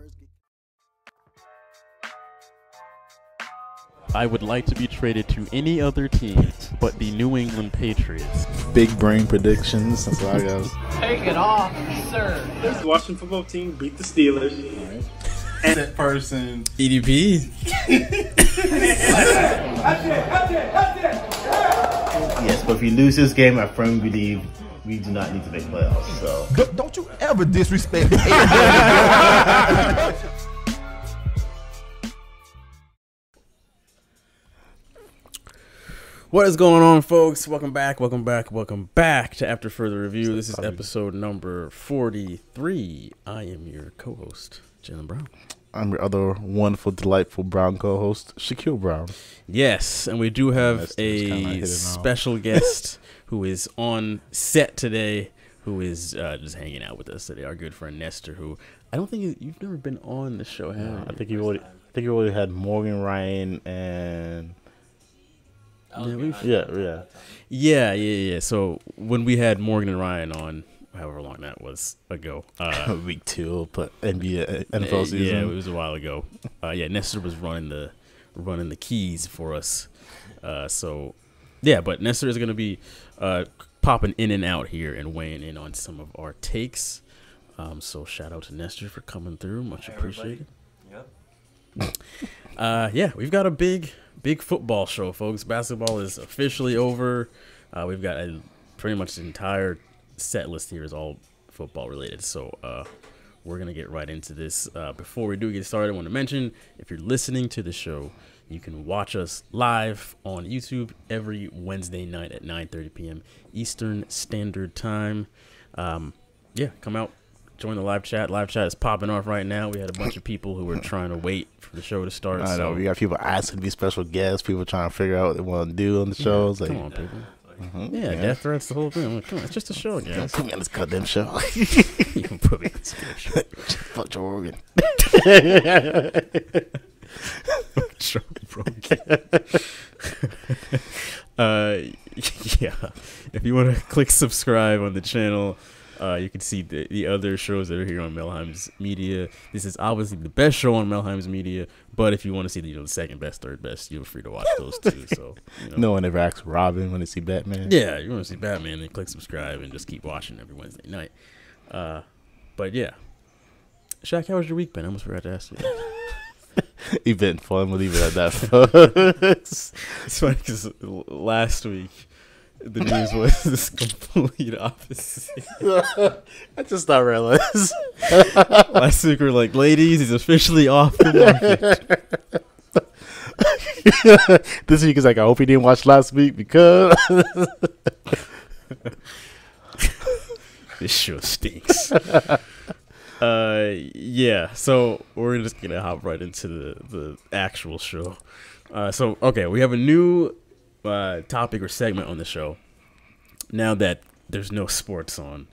words get I would like to be traded to any other team but the New England Patriots. Big brain predictions. That's what I got. Take it off, sir. This Washington football team beat the Steelers. And that person. EDP. Yes, but if we lose this game, I firmly believe we do not need to make playoffs. So Don't you ever disrespect What is going on, folks? Welcome back, welcome back, welcome back to After Further Review. This is episode number 43. I am your co host, Jalen Brown. I'm your other wonderful, delightful Brown co-host, Shaquille Brown. Yes, and we do have That's- that's kinda a hidden now. special guest who is on set today, who is uh, just hanging out with us today. Our good friend Nestor, who I don't think you, you've never been on the show, have you? I think you already. I think you already had Morgan Ryan and Yeah, yeah, yeah. yeah, yeah, yeah. So when we had Morgan and Ryan on, however long that was ago, uh, Week two, but NBA NFL Uh, season. Yeah, it was a while ago. Uh, yeah, Nestor was running the running the keys for us. Uh, so yeah, but Nestor is gonna be uh, popping in and out here and weighing in on some of our takes. Um, so shout out to Nestor for coming through. Much appreciated. Yep. Uh, yeah, we've got a big, big football show, folks. Basketball is officially over. Uh, we've got a, pretty much the entire set list here is all football related. So uh, we're gonna get right into this. Uh, before we do get started, I want to mention if you're listening to the show, you can watch us live on YouTube every Wednesday night at 9:30 p.m. Eastern Standard Time. Um, yeah, come out, join the live chat. Live chat is popping off right now. We had a bunch of people who were trying to wait for the show to start. I know so we got people asking to be special guests. People trying to figure out what they want to do on the shows. Like, come on, people. mhm, Yeah, death threats, the whole thing. I'm like, come on, it's just a show, guys. Put me on this goddamn show. you can put me in this show. Fuck Joe Rogan. Uh, yeah. If you want to click subscribe on the channel, uh, you can see the, the other shows that are here on Melheim's Media. This is obviously the best show on Melheim's Media, but if you want to see the, you know, the second best, third best, you're free to watch those too. So, you know. No one ever asks Robin when they see Batman. Yeah, you want to see Batman, then click subscribe and just keep watching every Wednesday night. Uh, but yeah. Shaq, how was your week been? I almost forgot to ask you. that. Event fun. We'll leave it at that. It's funny because last week the news was this complete opposite. I just not realize. last week we are like, ladies, he's officially off the market. this week is like I hope he didn't watch last week because this show stinks. Uh, yeah. So we're just gonna hop right into the the actual show. Uh, so okay, we have a new uh, topic or segment on the show. Now that there's no sports on,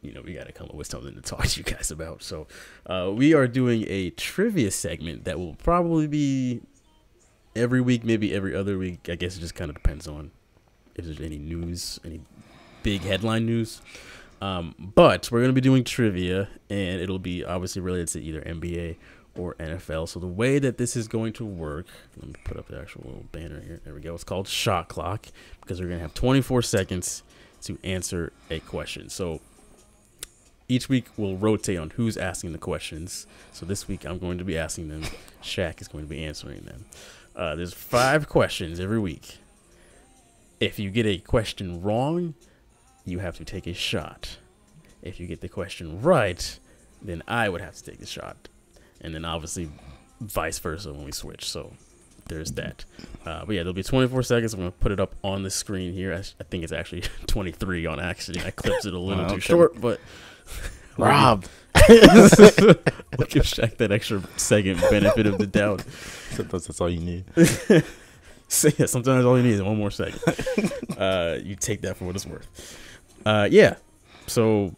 you know, we got to come up with something to talk to you guys about. So, uh, we are doing a trivia segment that will probably be every week, maybe every other week. I guess it just kind of depends on if there's any news, any big headline news. Um, but we're going to be doing trivia, and it'll be obviously related to either NBA or NFL. So the way that this is going to work, let me put up the actual little banner here. There we go. It's called Shot Clock because we're going to have 24 seconds to answer a question. So each week we'll rotate on who's asking the questions. So this week I'm going to be asking them. Shaq is going to be answering them. Uh, there's five questions every week. If you get a question wrong, you have to take a shot. If you get the question right, then I would have to take the shot. And then obviously vice versa when we switch. So there's that. Uh, but yeah, there'll be 24 seconds. I'm going to put it up on the screen here. I think it's actually 23 on accident. I clipped it a little Oh, too okay. short, but Rob. we'll give Shaq that extra second benefit of the doubt. Sometimes that's all you need. So yeah, sometimes all you need is one more second. uh, you take that for what it's worth. Uh, yeah. So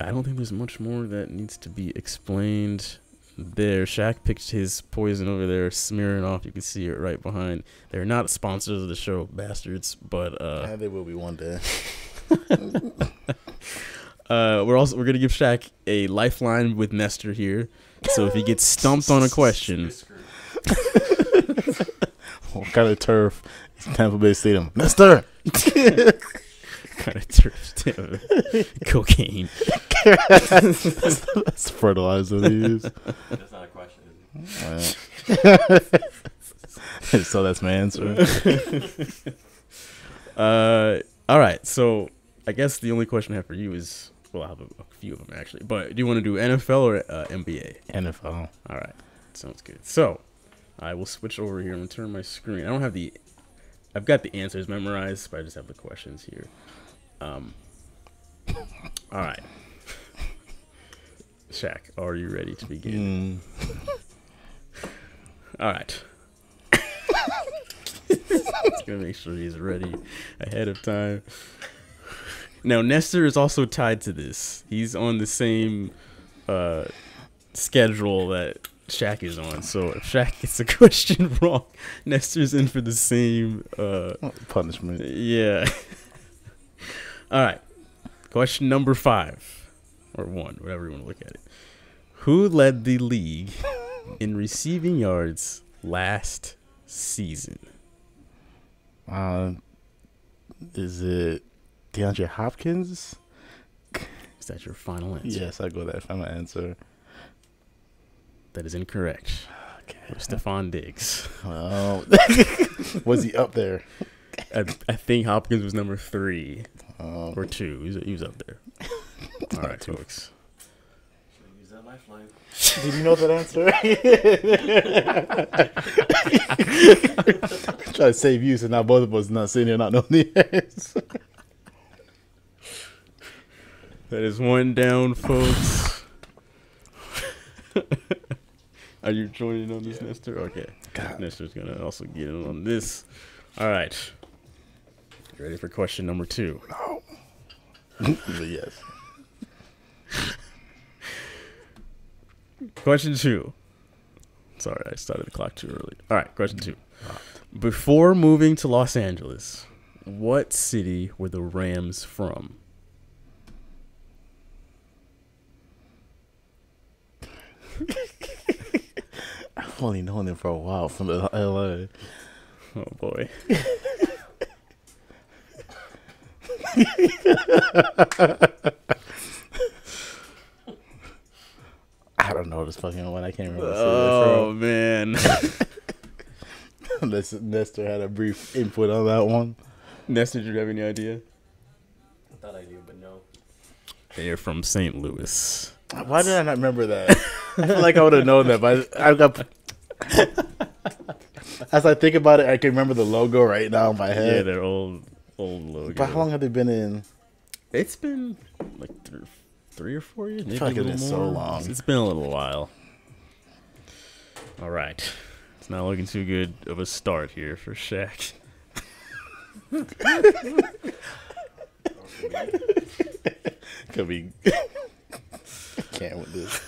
I don't think there's much more that needs to be explained. There, Shaq picked his poison over there, Smirnoff. You can see it right behind. They're not sponsors of the show, bastards. But uh, Yeah, they will be one day. Uh, we're also we're gonna give Shaq a lifeline with Nestor here. So if he gets stumped on a question, What kind of turf is Tampa Bay Stadium? Mister! kind of turf damn cocaine. That's fertilizer they use. That's not a question. Is it? Alright. so that's my answer. Uh, all right. So I guess the only question I have for you is, well, I have a, a few of them actually. But do you want to do NFL or uh, NBA? NFL. All right, sounds good. So I will switch over here and turn my screen. I don't have the, I've got the answers memorized, but I just have the questions here. Um. All right. Shaq, are you ready to begin? Mm, All right. Gonna make sure he's ready ahead of time. Now Nestor is also tied to this. He's on the same uh, schedule that Shaq is on. So if Shaq gets a question wrong, Nestor's in for the same. Uh, punishment. yeah. All right. Question number five, or one, whatever you want to look at it. Who led the league in receiving yards last season? Uh, is it DeAndre Hopkins? Is that your final answer? Yes, I go that final answer. That is incorrect. Okay. Stefon Diggs. Well, was he up there? I, I think Hopkins was number three Um, or two. He was, he was up there. All right, folks. Use that lifeline. Did you know that answer? Try to save you, so now both of us not sitting here not knowing the answer. That is one down, folks. Are you joining on this, Nestor? Okay. Nestor's gonna also get in on this. All right. You ready for question number two? No. yes. Question two. Sorry, I started the clock too early. All right, question two. Before moving to Los Angeles, what city were the Rams from? I've only known him for a while from the LA. Oh boy. I don't know this fucking one. I can't remember. Oh man. Unless Nestor had a brief input on that one. Nestor, do you have any idea? I thought I knew, but no. They're from St. Louis. Why did I not remember that? I feel like I would have known that, but I got. As I think about it, I can remember the logo right now in my head. Yeah, head. their old old logo. but how long have they been in? It's been like th- three or four years. Maybe like a it's little been so long. It's been a little while. All right, it's not looking too good of a start here for Shaq. Could be. Can't with this.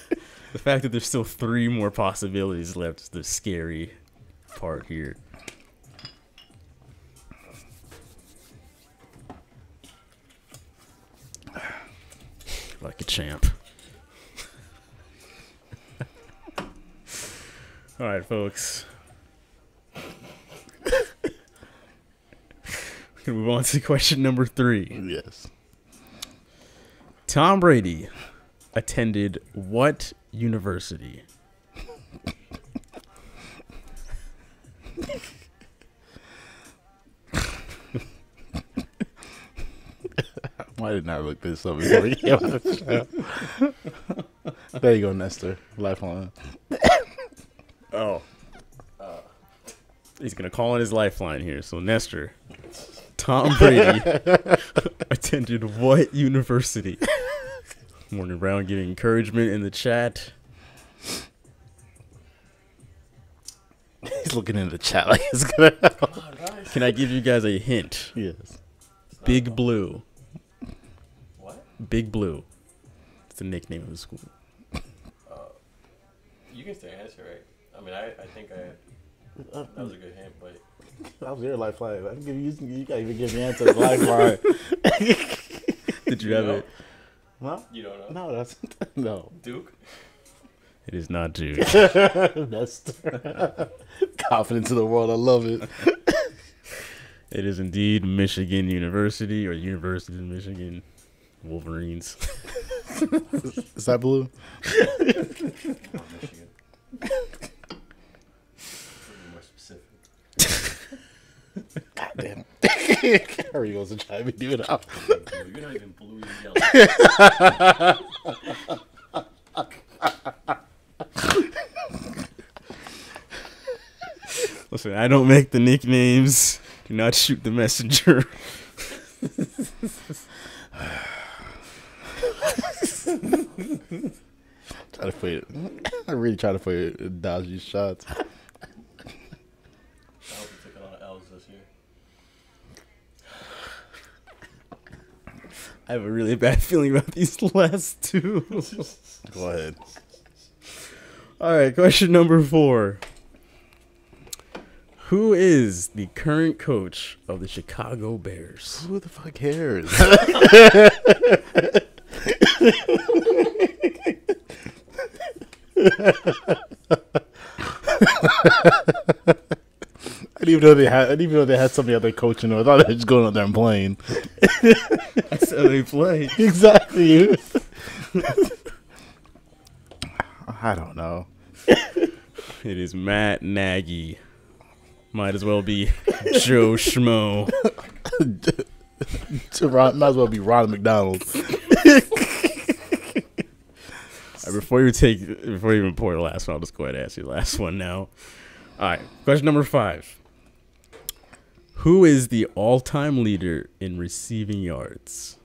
The fact that there's still three more possibilities left is the scary part here. Like a champ. All right, folks. We're gonna move on to question number three. Yes. Tom Brady attended what university? Why didn't I look this up before we came on the show? There you go, Nestor. Lifeline. Oh. Uh, he's gonna call on his lifeline here. So Nestor, Tom Brady attended what university? Morning Brown giving encouragement in the chat. He's looking in the chat like it's gonna help. Can I give you guys a hint? Yes. Big Blue. What? Big Blue. It's the nickname of the school. Uh, you can still answer, right? I mean, I, I think I that was a good hint, but That was your lifeline. I can give you. You can't even give me answers. Lifeline. Did you have know? it? No, You don't know. no, that's no. Duke. It is not Duke. That's confidence in the world. I love it. it is indeed Michigan University or University of Michigan Wolverines. Is that blue? More specific. God damn. Harry goes to try to do it out. You're not even blue yellow. Listen, I don't make the nicknames. Do not shoot the messenger. Try to play it. I really try to play it, dodge these shots. I hope you took a lot of L's this year. I have a really bad feeling about these last two. Go ahead. All right, question number four. Who is the current coach of the Chicago Bears? Who the fuck cares? I didn't even know they had. I didn't even know they had somebody out there coaching. Or I thought they were just going out there and playing. That's how they play. exactly. I don't know. It is Matt Nagy. Might as well be Joe Schmo. Ron, might as well be Ron McDonald. All right, before you take, before you even pour the last one, I'll just go ahead and ask you the last one now. All right, question number five. Who is the all-time leader in receiving yards?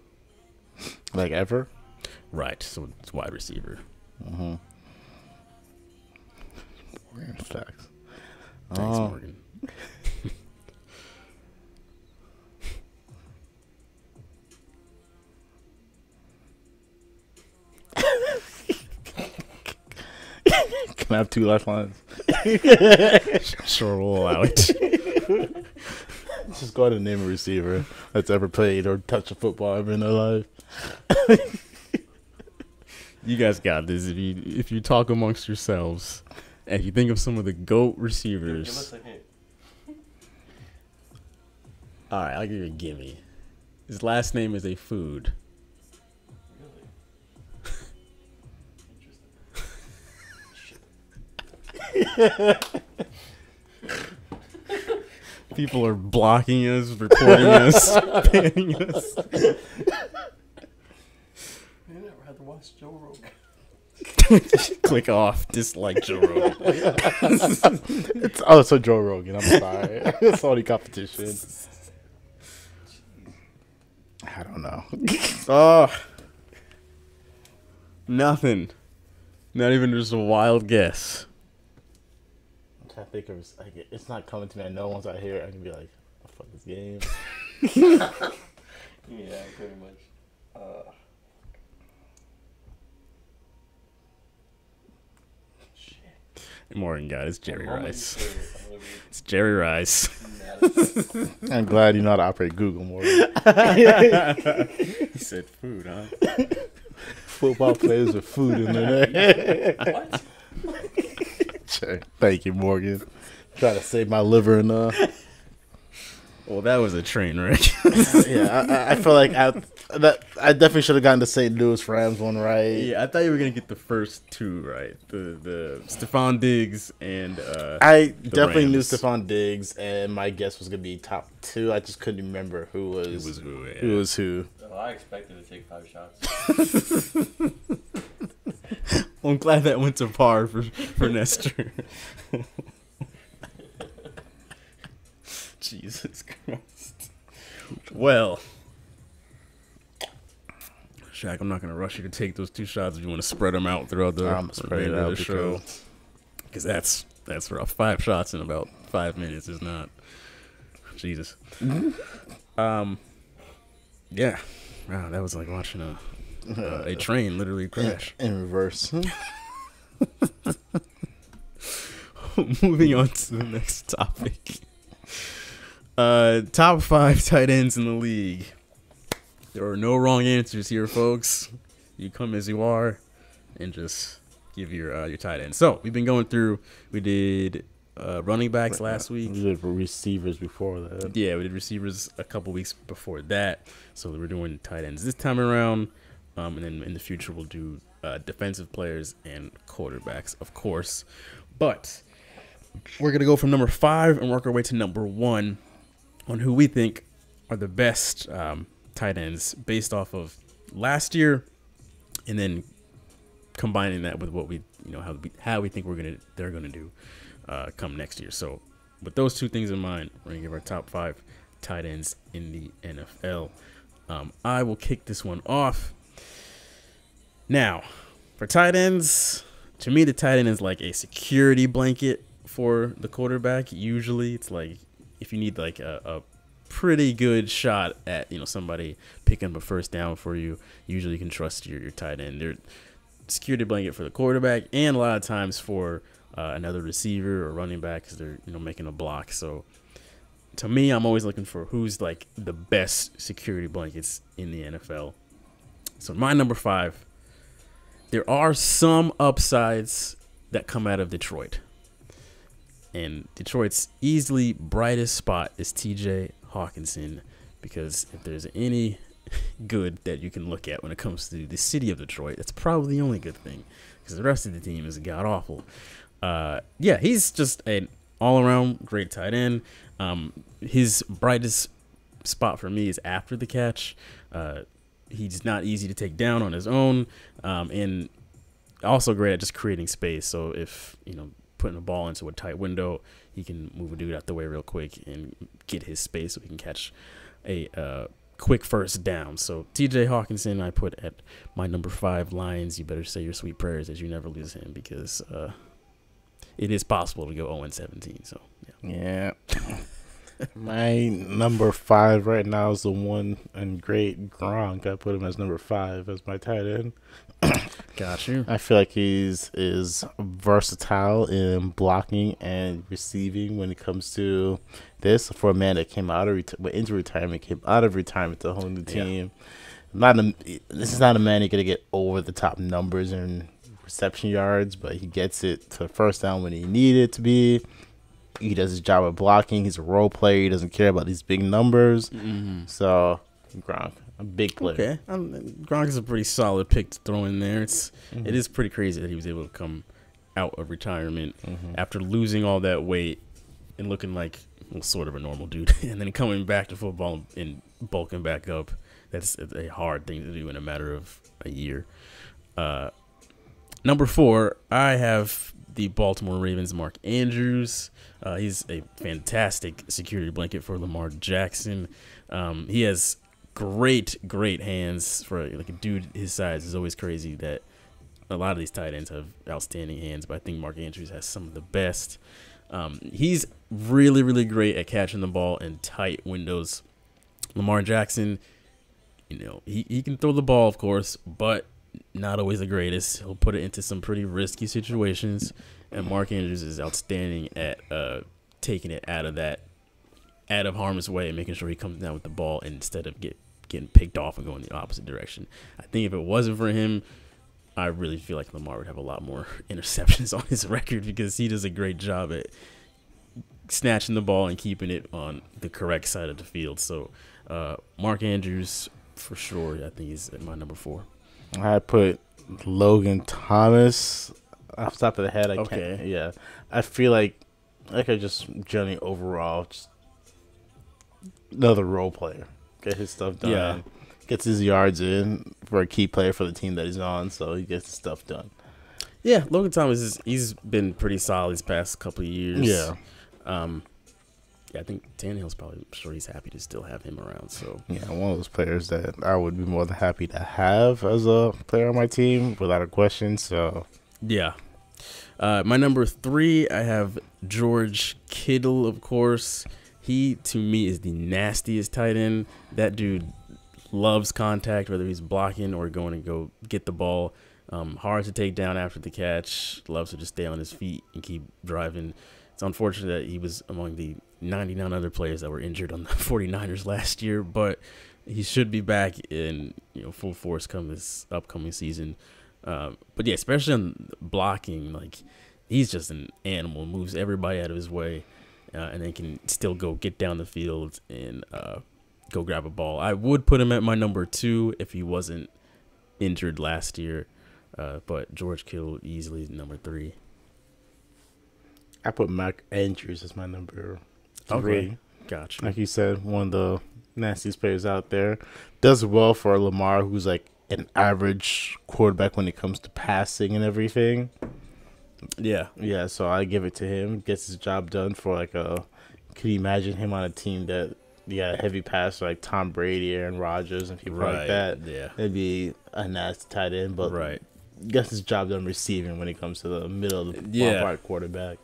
Like ever. Right, so it's wide receiver. Mm-hmm. Facts. Thanks, Oh. Morgan. Can I have two lifelines? Sure, we'll allow it. Just go ahead and name a receiver that's ever played or touched a football ever in their life. you guys got this. If you if you talk amongst yourselves, and if you think of some of the goat Give receivers. us a hint. All right, I'll give you a gimme. His last name is a food. People are blocking us, reporting us, banning us. You never had to watch Joe Rogan. Click off. Dislike Joe Rogan. It's oh, so Joe Rogan. I'm sorry. it's only competition. I don't know. Oh, nothing. Not even just a wild guess. I'm trying to think of. Like, it's not coming to me. I know once I hear it, I can be like, oh, "Fuck this game." Yeah, pretty much. Uh, Morgan got it. It's Jerry the Rice. say it, I'm gonna be It's Jerry Rice. mad as fuck. I'm glad you know how to operate Google more. he said food, huh? Football players with food in their name. What? Sure. Thank you, Morgan. Try to save my liver and uh. Well, that was a train wreck. yeah, I- I, I feel like I that I definitely should have gotten the St. Louis Rams one right. yeah, I thought you were gonna get the first two right. The the Stefon Diggs and uh I definitely knew Rams. Stefon Diggs, and my guess was gonna be top two. I just couldn't remember who was, it was who. Yeah. who was who. Oh, I expected to take five shots. I'm glad that went to par for for Nestor. Jesus Christ. Well, Shaq, I'm not gonna rush you to take those two shots if you want to spread them out throughout the I'm spread it remainder of the show. because Because that's that's rough. Five shots in about five minutes is not. Jesus. Um. Yeah. Wow, that was like watching a uh, a train literally crash. in reverse. Moving on to the next topic. Uh, top five tight ends in the league. There are no wrong answers here, folks. you come as you are, and just give your uh, your tight end. So we've been going through. We did uh, running backs last week. We did receivers before that. Yeah, we did receivers a couple weeks before that. So we're doing tight ends this time around. Um, and then in the future, we'll do uh, defensive players and quarterbacks, of course. But we're going to go from number five and work our way to number one on who we think are the best um, tight ends based off of last year and then combining that with what we, you know, how we, how we think we're to, they're to do uh, come next year. So with those two things in mind, we're gonna give our top five tight ends in the NFL. Um, I will kick this one off. Now, for tight ends, to me, the tight end is like a security blanket for the quarterback. Usually, it's like if you need like a, a pretty good shot at you know somebody picking up a first down for you. Usually, you can trust your, your tight end. They're security blanket for the quarterback, and a lot of times for uh, another receiver or running back because they're you know making a block. So to me, I'm always looking for who's like the best security blankets in the NFL. So my number five, there are some upsides that come out of Detroit, and Detroit's easily brightest spot is T.J. Hockenson because if there's any good that you can look at when it comes to the city of Detroit, that's probably the only good thing because the rest of the team is god awful uh, yeah, he's just an all around great tight end. Um, his brightest spot for me is after the catch. Uh, he's not easy to take down on his own, um, and also great at just creating space. So if you know putting a ball into a tight window, he can move a dude out the way real quick and get his space so he can catch a uh, quick first down. So TJ Hockenson, I put at my number five. Lions, you better say your sweet prayers as you never lose him because uh, it is possible to go 0 17. So yeah. yeah. My number five right now is the one and great Gronk. I put him as number five as my tight end. Got you. I feel like he's is versatile in blocking and receiving when it comes to this. For a man that came out of reti- into retirement, came out of retirement to a whole new team. Yeah. Not a, this is not a man you're gonna get over the top numbers and reception yards, but he gets it to first down when he needed it to be. He does his job of blocking. He's a role player. He doesn't care about these big numbers. Mm-hmm. So Gronk, a big player. Okay, um, Gronk is a pretty solid pick to throw in there. It's mm-hmm. it is pretty crazy that he was able to come out of retirement mm-hmm. after losing all that weight and looking like well, sort of a normal dude, and then coming back to football and bulking back up. That's a hard thing to do in a matter of a year. Uh, Number four, I have the Baltimore Ravens, Mark Andrews. Uh, he's a fantastic security blanket for Lamar Jackson. Um, he has great, great hands for like a dude his size. is always crazy that a lot of these tight ends have outstanding hands, but I think Mark Andrews has some of the best. Um, he's really, really great at catching the ball in tight windows. Lamar Jackson, you know, he, he can throw the ball, of course, but not always the greatest. He'll put it into some pretty risky situations, and Mark Andrews is outstanding at uh, taking it out of that, out of harm's way, and making sure he comes down with the ball instead of get getting picked off and going the opposite direction. I think if it wasn't for him, I really feel like Lamar would have a lot more interceptions on his record because he does a great job at snatching the ball and keeping it on the correct side of the field. So, uh, Mark Andrews, for sure, I think he's at my number four. I put Logan Thomas off the top of the head. I okay. can't. Yeah, I feel like like I just generally overall just another role player. Get his stuff done. Yeah. Gets his yards in for a key player for the team that he's on, so he gets his stuff done. Yeah, Logan Thomas is he's been pretty solid these past couple of years. Yeah. Um, yeah, I think Tannehill's probably sure he's happy to still have him around. So yeah, one of those players that I would be more than happy to have as a player on my team without a question. So yeah, uh, my number three, I have George Kittle. Of course, he to me is the nastiest tight end. That dude loves contact, whether he's blocking or going to go get the ball. Um, hard to take down after the catch. Loves to just stay on his feet and keep driving. It's unfortunate that he was among the 99 other players that were injured on the 49ers last year, but he should be back in you know full force come this upcoming season. Um, but yeah, especially on blocking, like he's just an animal. Moves everybody out of his way, uh, and then can still go get down the field and uh, go grab a ball. I would put him at my number two if he wasn't injured last year, uh, but George Kittle easily number three. I put Mark Andrews as my number Oh, three. Okay, gotcha. Like you said, one of the nastiest players out there. Does well for Lamar, who's like an average quarterback when it comes to passing and everything. Yeah, Yeah, so I give it to him. Gets his job done for like a. Could you imagine him on a team that yeah a heavy pass like Tom Brady, Aaron Rodgers, and people right. like that? Yeah, It'd be a nasty tight end, but right. Gets his job done receiving when it comes to the middle of the Yeah. ballpark quarterback.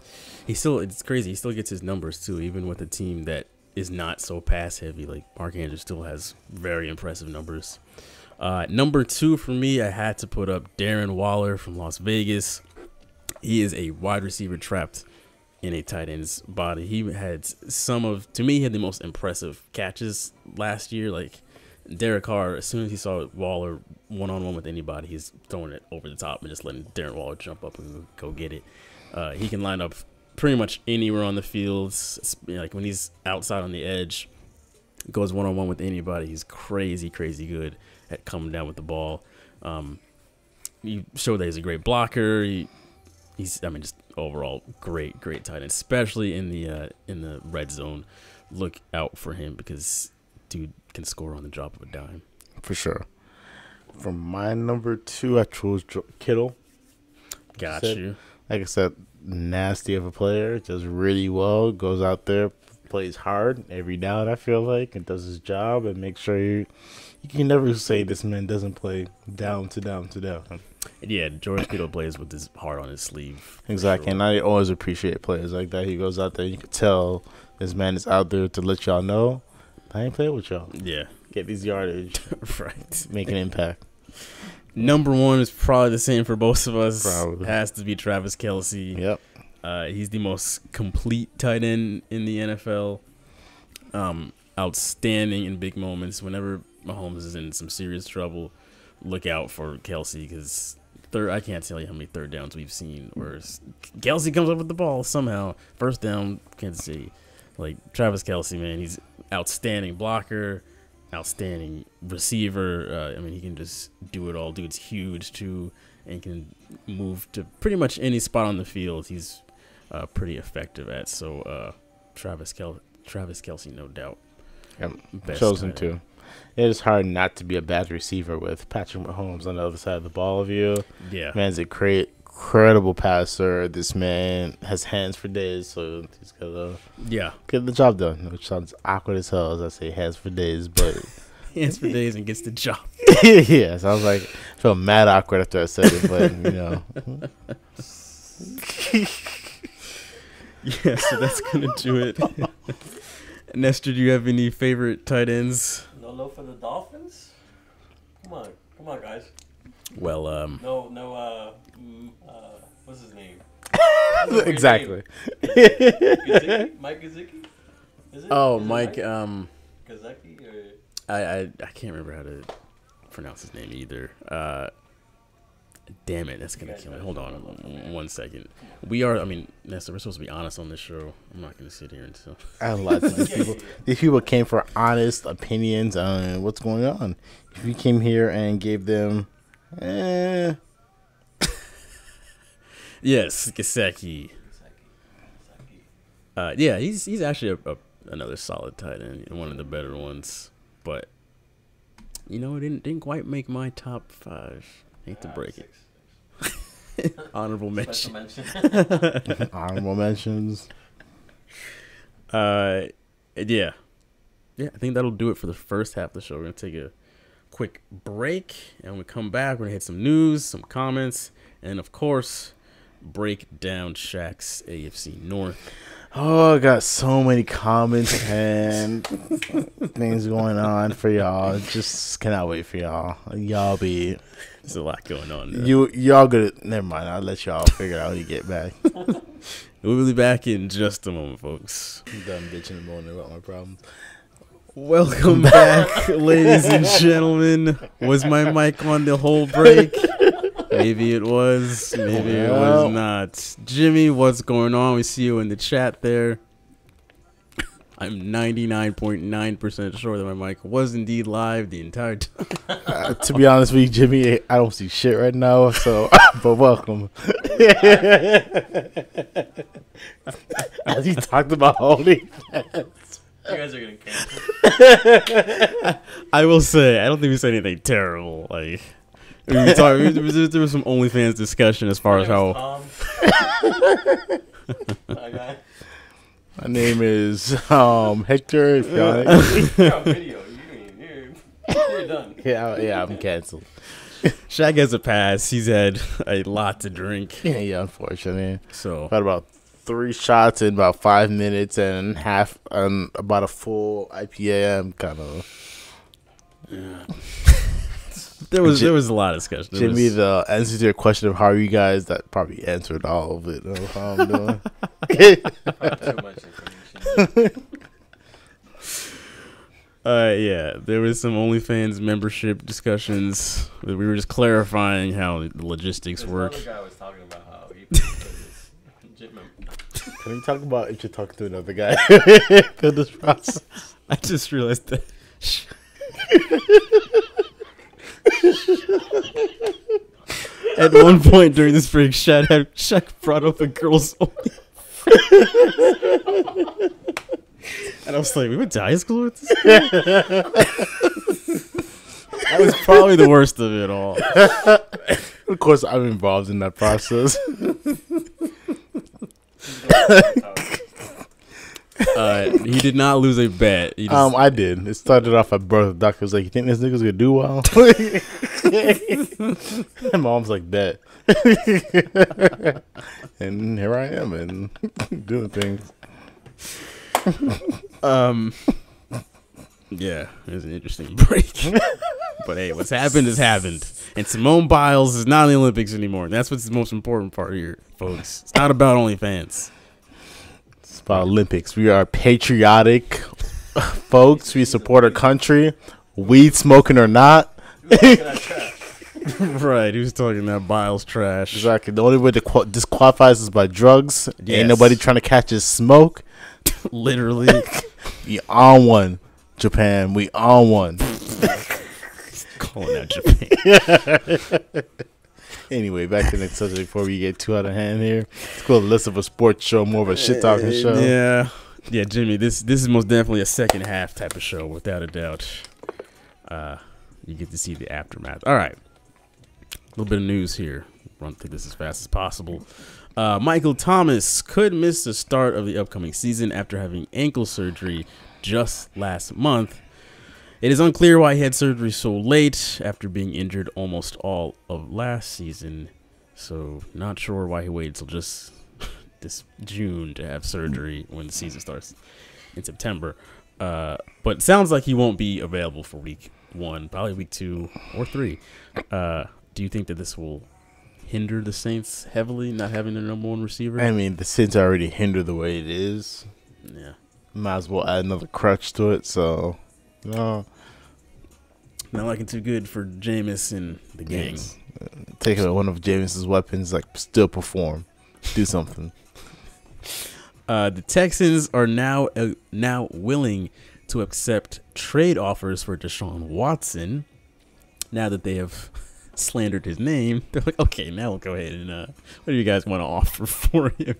He still it's crazy. He still gets his numbers too, even with a team that is not so pass heavy. Like Mark Andrews still has very impressive numbers. Uh, number two for me, I had to put up Darren Waller from Las Vegas. He is a wide receiver trapped in a tight end's body. He had some of, to me, he had the most impressive catches last year. Like Derek Carr, as soon as he saw Waller one on one with anybody, he's throwing it over the top and just letting Darren Waller jump up and go get it. Uh, he can line up pretty much anywhere on the field. S- Like when he's outside on the edge, goes one on one with anybody. He's crazy, crazy good at coming down with the ball. Um, you show that he's a great blocker. He, he's, I mean, just overall great, great tight end, especially in the uh, in the red zone. Look out for him because dude can score on the drop of a dime. For sure. For my number two, I chose Kittle. Got Said- you. Like I said, nasty of a player. Does really well. Goes out there, plays hard every down. I feel like and does his job and make sure you. You can never say this man doesn't play down to down to down. Yeah, George Kittle plays with his heart on his sleeve. Exactly, sure. and I always appreciate players like that. He goes out there, you can tell this man is out there to let y'all know I ain't playing with y'all. Yeah, Get these yardage, right. make an impact. Number one is probably the same for both of us. Probably. Has to be Travis Kelce. Yep. Uh, he's the most complete tight end in the NFL. Um, outstanding in big moments. Whenever Mahomes is in some serious trouble, look out for Kelce because third. I can't tell you how many third downs we've seen where Kelce comes up with the ball somehow. First down, Kansas City. Like Travis Kelce, man, he's outstanding blocker, outstanding receiver. Uh, I mean, he can just do it all. Dude's huge too, and can move to pretty much any spot on the field. He's uh, pretty effective at. So uh, Travis Kel- Travis Kelce, no doubt. Yep. Best Chosen tight end. to. It is hard not to be a bad receiver with Patrick Mahomes on the other side of the ball of you. Yeah, Man's a great, incredible passer. This man has hands for days, so he's gonna yeah. get the job done. Which sounds awkward as hell as I say hands for days, but Hands for days and gets the job. yeah, sounds like I felt mad awkward after I said it, but you know, Yeah, so that's gonna do it. Nestor, do you have any favorite tight ends? No low for the Dolphins? Come on, come on, guys. Well, um, No, no. Uh, mm, uh what's his name? That's a weird exactly. name. Gesicki? Mike Gesicki? Is it? oh, Is it Mike, um, Gesicki or I, I I can't remember how to pronounce his name either. Uh, damn it, that's gonna kill me. Hold on, one second. We are, I mean, Nestor, we're supposed to be honest on this show. I'm not gonna sit here until. I love these people. These people came for honest opinions on what's going on. If you came here and gave them, eh, Yes, Gesicki. Uh, yeah, he's he's actually a, a, another solid tight end, one of the better ones. But you know, it didn't didn't quite make my top five. Hate to break it. Honorable mention. mention? honorable mentions. Uh, yeah, yeah. I think that'll do it for the first half of the show. We're gonna take a quick break, and when we come back, we're gonna hit some news, some comments, and of course, break down Shaq's AFC North. Oh, I got so many comments and things going on for y'all. Just cannot wait for y'all. Y'all be There's a lot going on. You y'all good. Never mind. I'll let y'all figure out when you get back. We'll be back in just a moment, folks. I'm done bitching and moaning about my problems. Welcome back, ladies and gentlemen. Was my mic on the whole break? Maybe it was. Maybe it was not. Jimmy, what's going on? We see you in the chat there. I'm 99.9% sure that my mic was indeed live the entire time. Uh, to be honest with you, Jimmy, I don't see shit right now. So, but welcome. As you talked about holding. You guys are getting canceled. I will say, I don't think we said anything terrible. Like, we were talking, there, was, there was some OnlyFans discussion as far as how. Um, okay. My name is um Hector. If y'all- You're on video. You, you're, you're done. yeah, yeah, I'm canceled. Shaq has a pass. He's had a lot to drink. Yeah, yeah, unfortunately. So, Had about three shots in about five minutes and half um about a full IPA. kind of Yeah. there was Ji- there was a lot of discussion. There Jimmy. was- The answer to your question of how are you guys that probably answered all of it. Of how I'm doing. Too much information. Uh, yeah, there was some OnlyFans membership discussions. We were just clarifying how the logistics This work. other guy was talking about how he put his gym member- Can we talk about if you talk to another guy? Through this process. I just realized that. At one point during this break, Shaq had Shaq brought up a girl's only. and I was like, "We went to high school with this." guy?" that was probably the worst of it all. Of course, I'm involved in that process. Uh, he did not lose a bet. Just, Um, I did. It started off at birth. The doctor was like, "You think this nigga's gonna do well?" and mom's like, "Bet." and here I am and doing things. Um, yeah, it was an interesting break. but hey, what's happened has happened, and Simone Biles is not in the Olympics anymore. That's what's the most important part here, folks. It's not about OnlyFans. It's about Olympics. We are patriotic folks. We support our country, weed smoking or not. right? He was talking that Biles trash. Exactly. The only way to qual- disqualify us is by drugs. Yes. Ain't nobody trying to catch his smoke. Literally We on one, Japan. We on one. calling out Japan. Anyway, back to the next subject before we get too out of hand here. Let's go less of a sports show, more of a shit talking show. Yeah, yeah, Jimmy. This this is most definitely a second half type of show, without a doubt. Uh, you get to see the aftermath. All right, a little bit of news here. Run through this as fast as possible. Uh, Michael Thomas could miss the start of the upcoming season after having ankle surgery just last month. It is unclear why he had surgery so late after being injured almost all of last season. So, not sure why he waited till just this June to have surgery when the season starts in September. Uh, but it sounds like he won't be available for week one, probably week two or three. Uh, do you think that this will hinder the Saints heavily, not having their number one receiver? I mean, the Saints already hinder the way it is. yeah. Might as well add another crutch to it. So, no. Not looking too good for Jameis and the gang. Yes. One of Jameis's weapons, like, still perform. Do something. Uh, the Texans are now uh, now willing to accept trade offers for Deshaun Watson. Now that they have slandered his name, they're like, okay, now we'll go ahead and uh, what do you guys want to offer for him?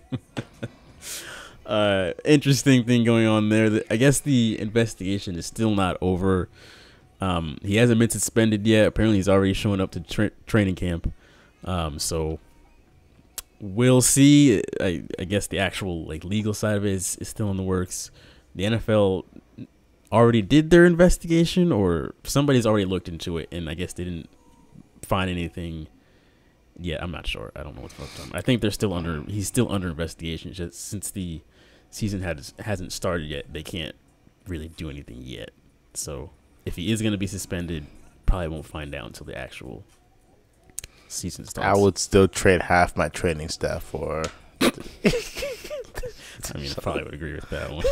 Uh, interesting thing going on there. I guess the investigation is still not over. Um, he hasn't been suspended yet. Apparently, he's already showing up to tra- training camp. Um, so we'll see. I, I guess the actual like legal side of it is, is still in the works. The NFL already did their investigation, or somebody's already looked into it, and I guess they didn't find anything yet. I'm not sure. I don't know what's up. I think they're still under. He's still under investigation. Just since the season has hasn't started yet, they can't really do anything yet. So if he is going to be suspended, probably won't find out until the actual season starts. I would still trade half my training staff for I mean, I probably would agree with that one.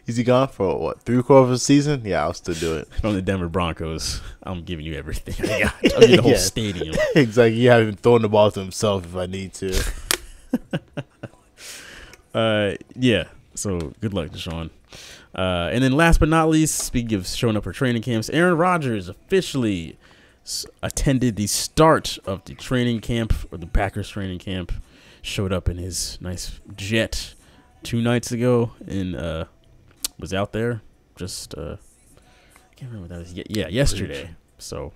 Is he gone for what three quarters of a season? Yeah, I'll still do it. From the Denver Broncos, I'm giving you everything. I got. I'll give you the whole Yeah. stadium. exactly. He haven't thrown the ball to himself if I need to. Uh, yeah. So good luck, Deshaun. Uh, and then last but not least, speaking of showing up for training camps, Aaron Rodgers officially s- attended the start of the training camp or the Packers training camp. Showed up in his nice jet two nights ago and uh, was out there just uh, I can't remember that was. Ye- Yeah, yesterday. So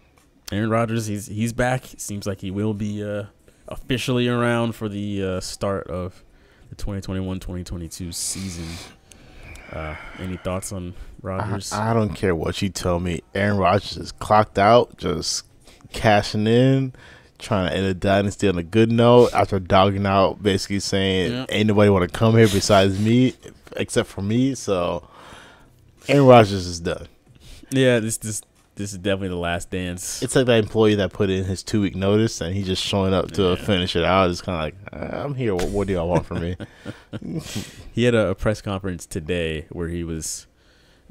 Aaron Rodgers, he's he's back. Seems like he will be uh, officially around for the uh, start of the 2021-2022 season. Uh, any thoughts on I, Rodgers? I don't care what you tell me. Aaron Rodgers is clocked out, just cashing in, trying to end a dynasty on a good note after dogging out, basically saying, Yeah. "Ain't nobody want to come here besides me, except for me." So, Aaron Rodgers is done. yeah, this this this is definitely the last dance. It's like that employee that put in his two week notice and he just showing up to Yeah. finish it out. It's kind of like, "Uh, I'm here. What, what do y'all want from me? He had a, a press conference today where he was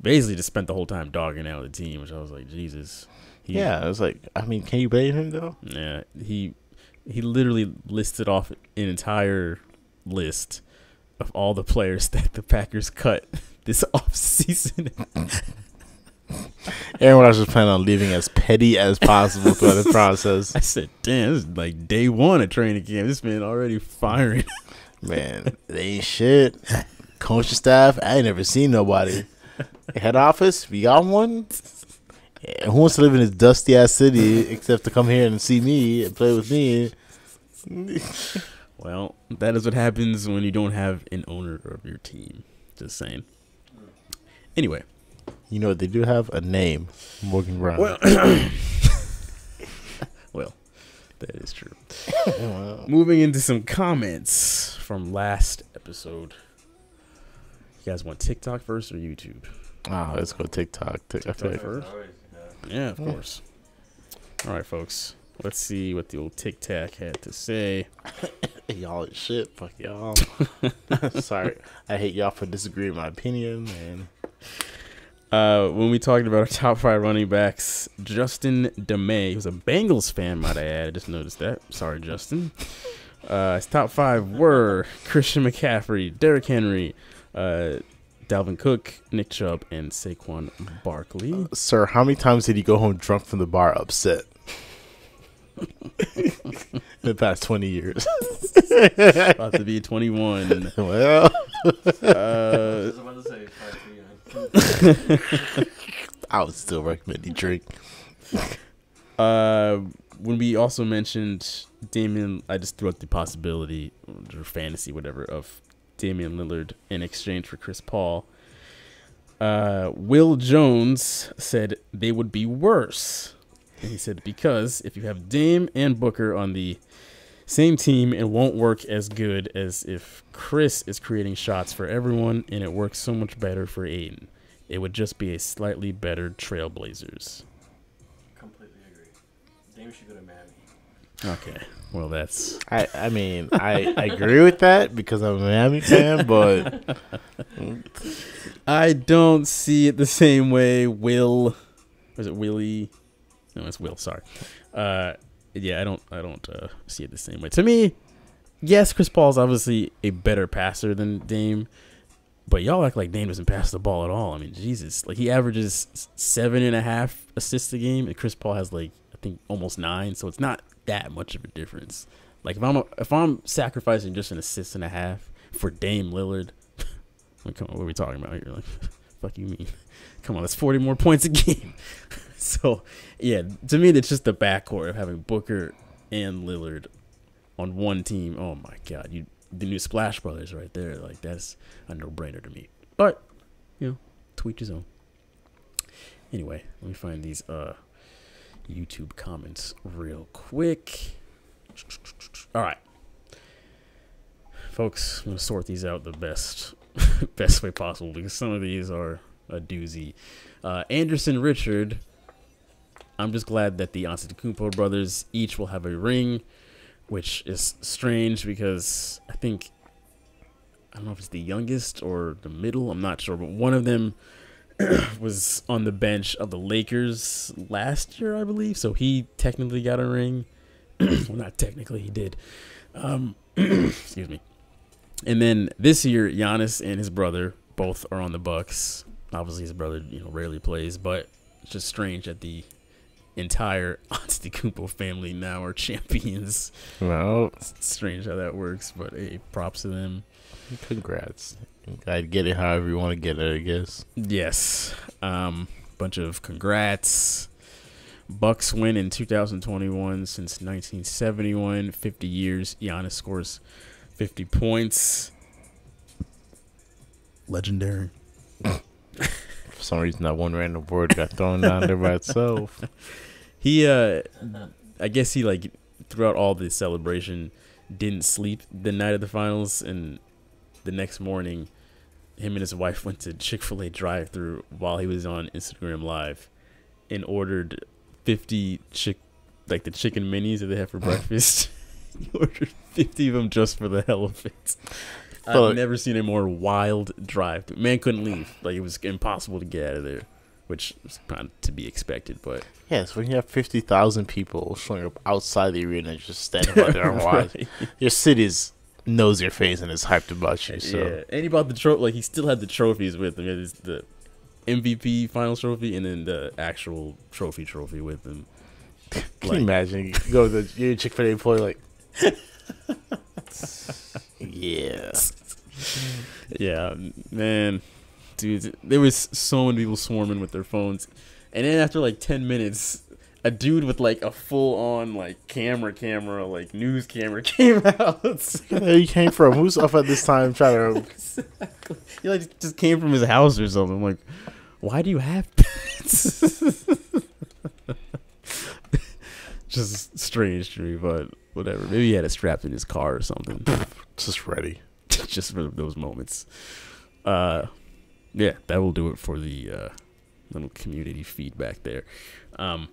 basically just spent the whole time dogging out the team, which I was like, Jesus. He, yeah, was like, I mean, can you blame him though? Yeah, he he literally listed off an entire list of all the players that the Packers cut this off season. Aaron Rodgers was planning on leaving as petty as possible throughout the process. I said, "Damn, this is like day one of training camp. This man already firing." Man, they ain't shit. Coaching staff, I ain't never seen nobody. Head office, we got one. Yeah, who wants to live in this dusty ass city except to come here and see me and play with me? well, that is what happens when you don't have an owner of your team. Just saying. Anyway, You know they do have a name, Morgan Brown. well, well, that is true. Moving into some comments from last episode. You guys want TikTok first or YouTube? oh, let's go TikTok. Tik- I feel like- first. Always, yeah. Yeah, of course. All right, folks. Let's see what the old Tic Tac had to say. y'all is shit. Fuck y'all. Sorry, I hate y'all for disagreeing with my opinion. And Uh, when we talked about our top five running backs, Justin DeMay, who's a Bengals fan, might I add. I just noticed that. Sorry, Justin. Uh, his top five were Christian McCaffrey, Derrick Henry, uh, Dalvin Cook, Nick Chubb, and Saquon Barkley. sir, how many times did he go home drunk from the bar, upset? In the past twenty years. About to be 21. well, Uh, I would still recommend you drink. Uh, when we also mentioned Damian, I just threw out the possibility or fantasy, whatever, of Damian Lillard in exchange for Chris Paul. Uh, Will Jones said they would be worse. And he said because if you have Dame and Booker on the same team, it won't work as good as if Chris is creating shots for everyone, and it works so much better for Ayton. It would just be a slightly better Trailblazers. Completely agree. Dame should go to Miami. Okay. Well, that's I, I mean, I, I agree with that because I'm a Miami fan, but I don't see it the same way. Will, was it Willie? No, it's Will. Sorry. Uh, yeah, I don't. I don't uh, see it the same way. To me, yes, Chris Paul's obviously a better passer than Dame, but y'all act like Dame doesn't pass the ball at all. I mean, Jesus, like he averages seven and a half assists a game, and Chris Paul has like I think almost nine. So it's not that much of a difference. Like if I'm a, if I'm sacrificing just an assist and a half for Dame Lillard, like, come on, what are we talking about here? Like, fuck you mean? Come on, that's 40 more points a game. so, yeah, to me, it's just the backcourt of having Booker and Lillard on one team. Oh my God, you the new Splash Brothers right there. Like that's a no brainer to me. But you know, tweet his own. Anyway, let me find these uh YouTube comments real quick. All right, folks, I'm gonna sort these out the best best way possible because some of these are a doozy. Uh, Anderson Richard, I'm just glad that the Antetokounmpo brothers each will have a ring. which is strange because I think I don't know if it's the youngest or the middle. I'm not sure, but one of them was on the bench of the Lakers last year, I believe. So he technically got a ring. well, not technically, he did. Um, excuse me. And then this year, Giannis and his brother both are on the Bucks. Obviously, his brother, you know, rarely plays, but it's just strange that the entire Antetokounmpo family now are champions. Well, It's strange how that works, but hey, props to them. congrats. I'd get it however you want to get it, I guess. Yes. Um, bunch of congrats. Bucks win in 2021 since 1971. 50 years. Giannis scores 50 points. Legendary. For some reason, that one random word got thrown down there by itself. He, uh, I guess he like throughout all the celebration didn't sleep the night of the finals, and the next morning, him and his wife went to Chick Fil A drive-through while he was on Instagram Live, and ordered fifty chick, like the chicken minis that they have for breakfast. He ordered fifty of them just for the hell of it. I've But- never seen a more wild drive. Man couldn't leave. Like it was impossible to get out of there, which was kind of to be expected. But Yes, when you have 50,000 people showing up outside the arena just standing out there and watching, Right. your city's knows your face and is hyped about you. So Yeah, and he brought the trophy. Like he still had the trophies with him. It's the MVP Finals trophy and then the actual trophy trophy with him. can Like- you imagine? You go to the you're Chick Fil A employee like, yeah, Yeah, man, dude, there was so many people swarming with their phones, and then after like ten minutes. A dude with like a full on like camera camera like news camera came out. where he came from? Who's up at this time trying to? he like just came from his house or something. I'm like, why do you have that? just strange to me, but whatever. Maybe he had it strapped in his car or something, Just ready. just for those moments. Uh, yeah, that will do it for the uh, little community feedback there. Um,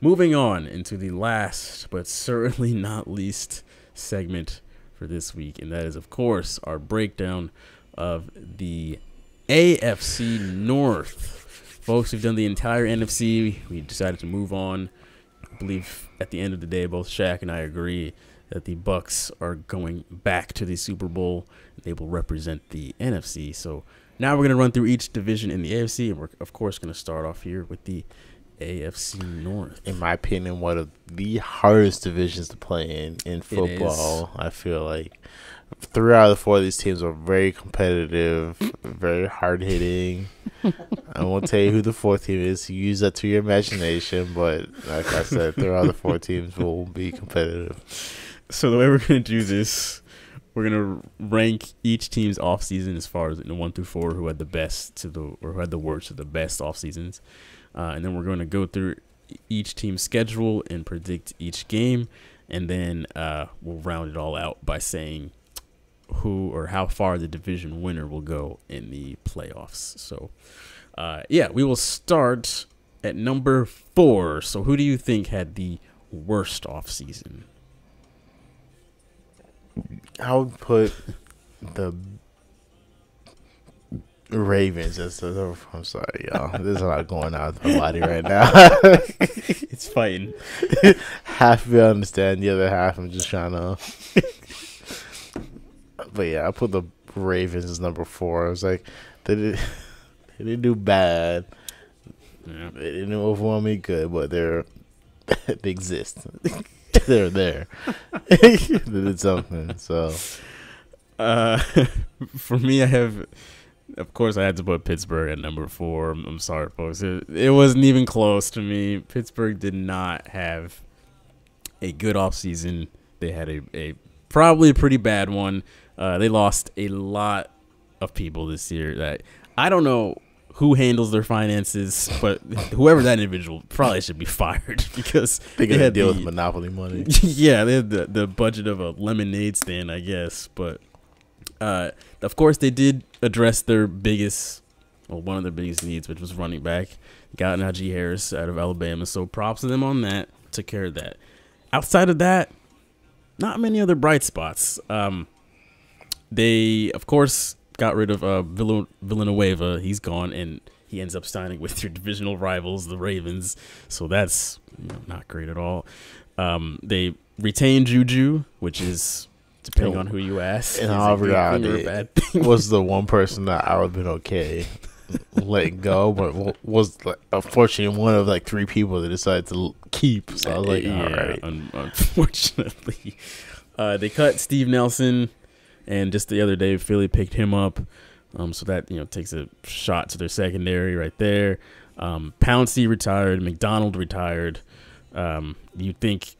moving on into the last, but certainly not least, segment for this week, and that is, of course, our breakdown of the AFC North. Folks, we've done the entire NFC. We decided to move on. I believe at the end of the day, both Shaq and I agree that the Bucs are going back to the Super Bowl. They will represent the NFC. So now we're going to run through each division in the AFC, and we're of course going to start off here with the AFC North. In my opinion, one of the hardest divisions to play in in football. I feel like three out of the four of these teams are very competitive, very hard hitting. I won't tell you who the fourth team is. Use that to your imagination, but like I said, three out of the four teams will be competitive. So the way we're gonna do this, we're gonna rank each team's off season as far as in the one through four who had the best to the or who had the worst to the best off seasons, uh, and then we're going to go through each team's schedule and predict each game, and then uh, we'll round it all out by saying who or how far the division winner will go in the playoffs. So, uh, yeah, we will start at number four. So, who do you think had the worst off season? I would put the Ravens the. I'm sorry, y'all. There's a lot going on with my body right now. It's fighting. half of I understand, the other half I'm just trying to. But yeah, I put the Ravens as number four. I was like, they did, they didn't do bad. Yeah. They didn't overwhelm me good, but they're they exist. they're there. they did something. So Uh, for me, I have, of course, I had to put Pittsburgh at number four. I'm, I'm sorry, folks. It, it wasn't even close to me. Pittsburgh did not have a good offseason. They had a, a probably a pretty bad one. Uh, they lost a lot of people this year. That I don't know who handles their finances, but whoever that individual probably should be fired because they they had deal the- with monopoly money. yeah, they had the, the budget of a lemonade stand, I guess. But uh, of course, they did address their biggest, well, one of their biggest needs, which was running back. Got Najee Harris out of Alabama, so props to them on that. Took care of that. Outside of that, not many other bright spots. Um, they, of course, got rid of uh, Vill- Villanueva. He's gone, and he ends up signing with your divisional rivals, the Ravens. So that's you know, not great at all. Um, they retain Juju, which is depending on who you ask. In all good reality, thing or a bad thing. was the one person that I would have been okay letting go, but was like, unfortunately one of like three people that decided to keep. So I was like, yeah, all right. un- unfortunately, uh, they cut Steve Nelson, and just the other day, Philly picked him up. Um, so that you know takes a shot to their secondary right there. Um, Pouncey retired, McDonald retired. Um, you'd think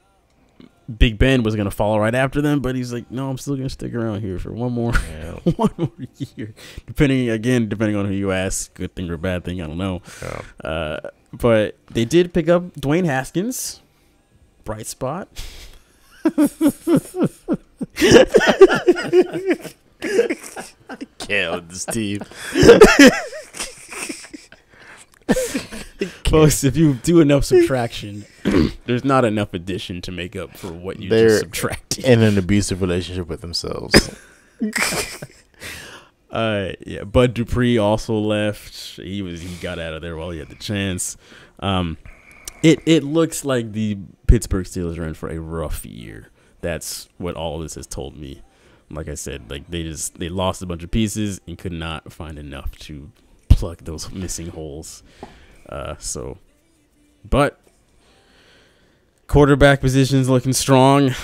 Big Ben was gonna follow right after them, but he's like, no, I'm still gonna stick around here for one more, Yeah. one more year. Depending again, depending on who you ask, good thing or bad thing, I don't know. Yeah. Uh, but they did pick up Dwayne Haskins, bright spot. Can't with this team. Folks, if you do enough subtraction, there's not enough addition to make up for what you They're just subtracted. In an abusive relationship with themselves. Uh, yeah, Bud Dupree also left. He was he got out of there while he had the chance. Um, it it looks like the Pittsburgh Steelers are in for a rough year. That's what all of this has told me. Like I said, like they just they lost a bunch of pieces and could not find enough to plug those missing holes. Uh, so, but quarterback positions looking strong.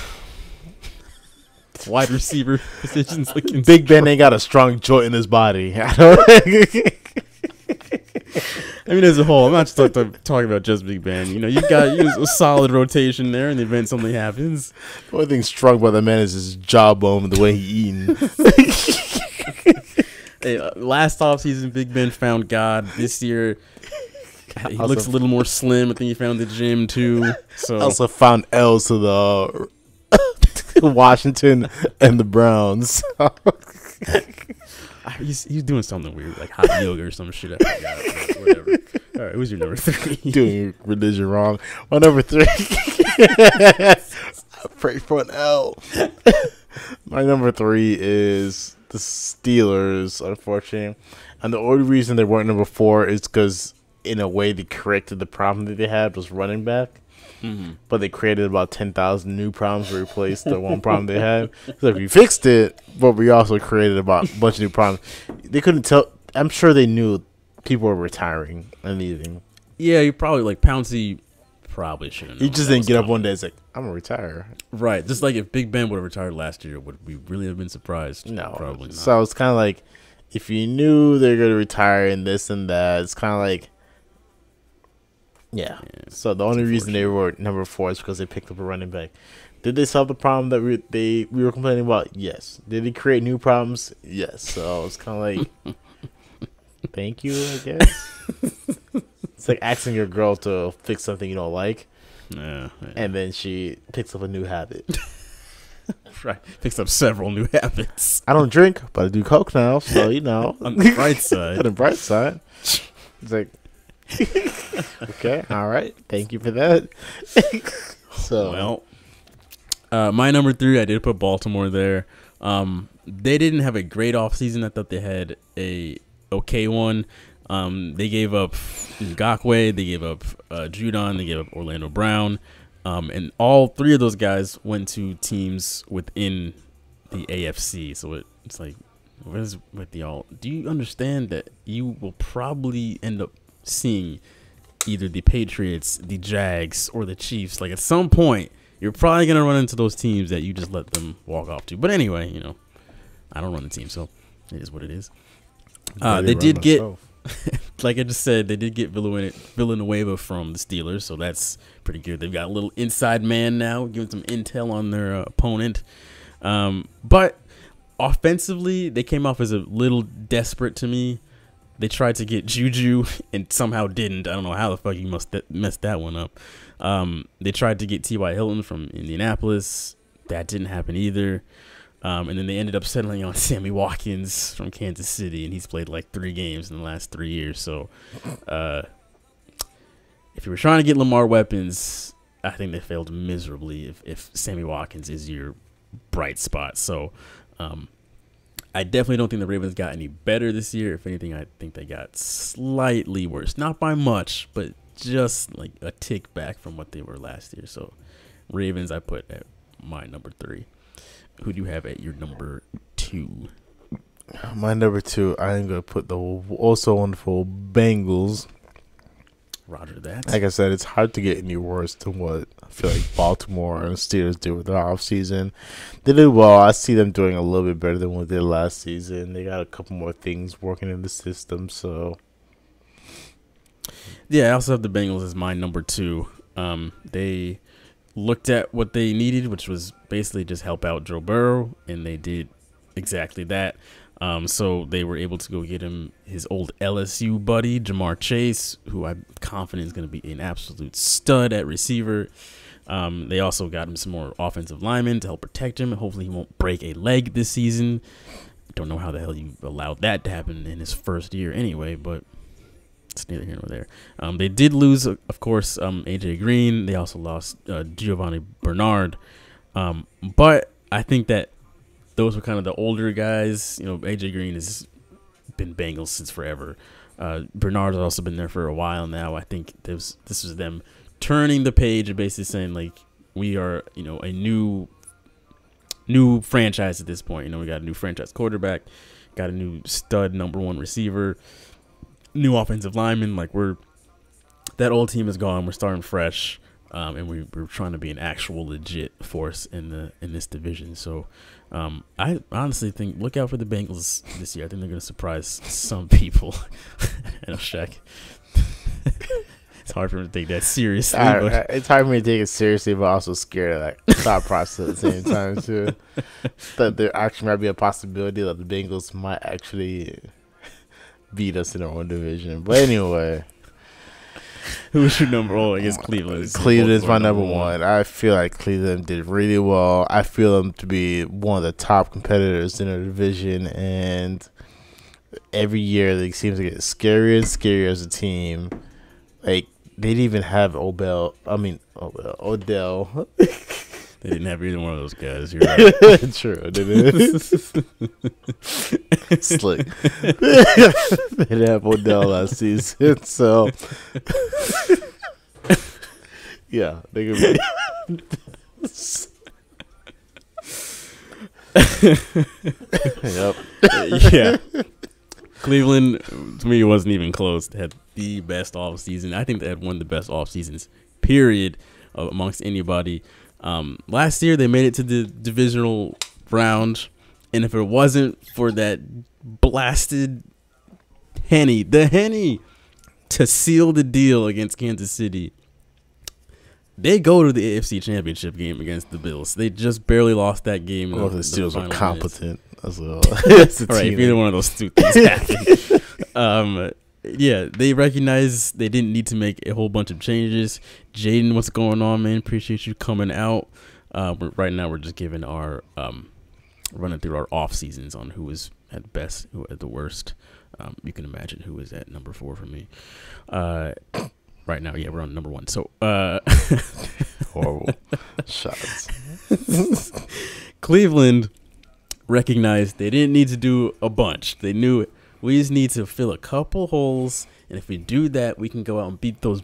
Wide receiver positions looking Big Ben ain't got a strong joint in his body. I mean, as a whole, I'm not just talk, talk- talking about just Big Ben. You know, you got you a solid rotation there in the event something happens. the only thing strong about the man is his jawbone and the way he eating. Hey, uh, last offseason, Big Ben found God. This year, he Also- looks a little more slim. I think he found the gym too. So Also found L's to the Washington and the Browns. He's, he's doing something weird, like hot yoga or some shit. I whatever. All right, who's your number three? Doing religion wrong. My number three. I pray for an L. My number three is the Steelers, unfortunately. And the only reason they weren't number four is because, in a way, they corrected the problem that they had was running back. Mm-hmm. But they created about 10,000 new problems to replace the one problem they had. So we fixed it, but we also created about a bunch of new problems. They couldn't tell. I'm sure they knew people were retiring and leaving. Yeah, you probably like Pouncey Probably should have. He just didn't get up one day. It's like I'm gonna retire. Right, just like if Big Ben would have retired last year, would we really have been surprised? No, probably not. So it's kind of like if you knew they're gonna retire and this and that, it's kind of like yeah. Yeah. So the only reason they were number four is because they picked up a running back. Did they solve the problem that we they we were complaining about? Yes. Did they create new problems? Yes. So it's kind of like thank you, I guess. it's like asking your girl to fix something you don't like, yeah, yeah. and then she picks up a new habit. right. Picks up several new habits. I don't drink, but I do coke now, so you know. On the bright side. On the bright side, it's like, okay, all right, thank you for that. so, well, uh, my number three, I did put Baltimore there. Um, they didn't have a great offseason. I thought they had a okay one. Um, they gave up Ngakoue, they gave up uh, Judon, they gave up Orlando Brown, um, and all three of those guys went to teams within the AFC. So it, it's like, what is with y'all? Do you understand that you will probably end up seeing either the Patriots, the Jags, or the Chiefs? Like at some point, you're probably gonna run into those teams that you just let them walk off to. But anyway, you know, I don't run the team, so it is what it is. Uh, they did get like I just said, they did get Villan- Villanueva from the Steelers, so that's pretty good. They've got a little inside man now, giving some intel on their uh, opponent. Um, but offensively, they came off as a little desperate to me. They tried to get Juju and somehow didn't. I don't know how the fuck you must th- messed that one up. Um, they tried to get T.Y. Hilton from Indianapolis. That didn't happen either. Um, and then they ended up settling on Sammy Watkins from Kansas City, and he's played like three games in the last three years. So, uh, if you were trying to get Lamar weapons, I think they failed miserably if, if Sammy Watkins is your bright spot. So um, I definitely don't think the Ravens got any better this year. If anything, I think they got slightly worse. Not by much, but just like a tick back from what they were last year. So Ravens, I put at my number three. Who do you have at your number two? My number two, I'm gonna put the also wonderful Bengals. Roger that. Like I said, it's hard to get any worse than what I feel like Baltimore and Steelers did with their offseason. They did well. I see them doing a little bit better than what they did last season. They got a couple more things working in the system, so Yeah, I also have the Bengals as my number two. Um, they looked at what they needed, which was basically just help out Joe Burrow, and they did exactly that. Um, so they were able to go get him his old LSU buddy, Ja'Marr Chase, who I'm confident is going to be an absolute stud at receiver. Um, they also got him some more offensive linemen to help protect him. Hopefully, he won't break a leg this season. Don't know how the hell you allowed that to happen in his first year anyway, but it's neither here nor there. Um, they did lose, of course, um, AJ Green. They also lost uh, Giovani Bernard. Um, but I think that those were kind of the older guys. You know, AJ Green has been Bengals since forever. Uh, Bernard's also been there for a while now. I think this this was them turning the page and basically saying like we are, you know, a new new franchise at this point. You know, we got a new franchise quarterback, got a new stud number one receiver, new offensive lineman. Like we're that old team is gone. We're starting fresh, um, and we, we're trying to be an actual legit force in the in this division. So, um, I honestly think look out for the Bengals this year. I think they're going to surprise some people. and Shaq. it's hard for me to take that seriously. I- it's hard for me to take it seriously, but also scared of that thought process at the same time too. That there actually might be a possibility that the Bengals might actually beat us in our own division. But anyway, who's your number one? I guess Cleveland. is Cleveland is my Baltimore number one. I feel like Cleveland did really well. I feel them to be one of the top competitors in our division, and every year they seem to get scarier and scarier as a team. Like they didn't even have Odell. I mean Odell. Odell. They didn't have either one of those guys. You're right. True, didn't? Slick. they didn't have Odell last season, so yeah, they could be. yep. yeah. Cleveland, to me, wasn't even close. They had the best off season. I think they had one of the best off seasons, period, uh, amongst anybody. Um, last year, they made it to the divisional round, and if it wasn't for that blasted Henne, the Henne, to seal the deal against Kansas City, they go to the AFC Championship game against the Bills. They just barely lost that game. Well, the Steelers final were minutes. competent as well. That's All right, if either one of those two things happen. um, yeah, they recognize they didn't need to make a whole bunch of changes. Jaden, what's going on, man? Appreciate you coming out. Uh, right now, we're just giving our um, running through our off seasons on who is at best, who at the worst. Um, you can imagine who is at number four for me. Uh, right now, yeah, we're on number one. So, uh, horrible shots. Cleveland recognized they didn't need to do a bunch. They knew it. We just need to fill a couple holes, and if we do that, we can go out and beat those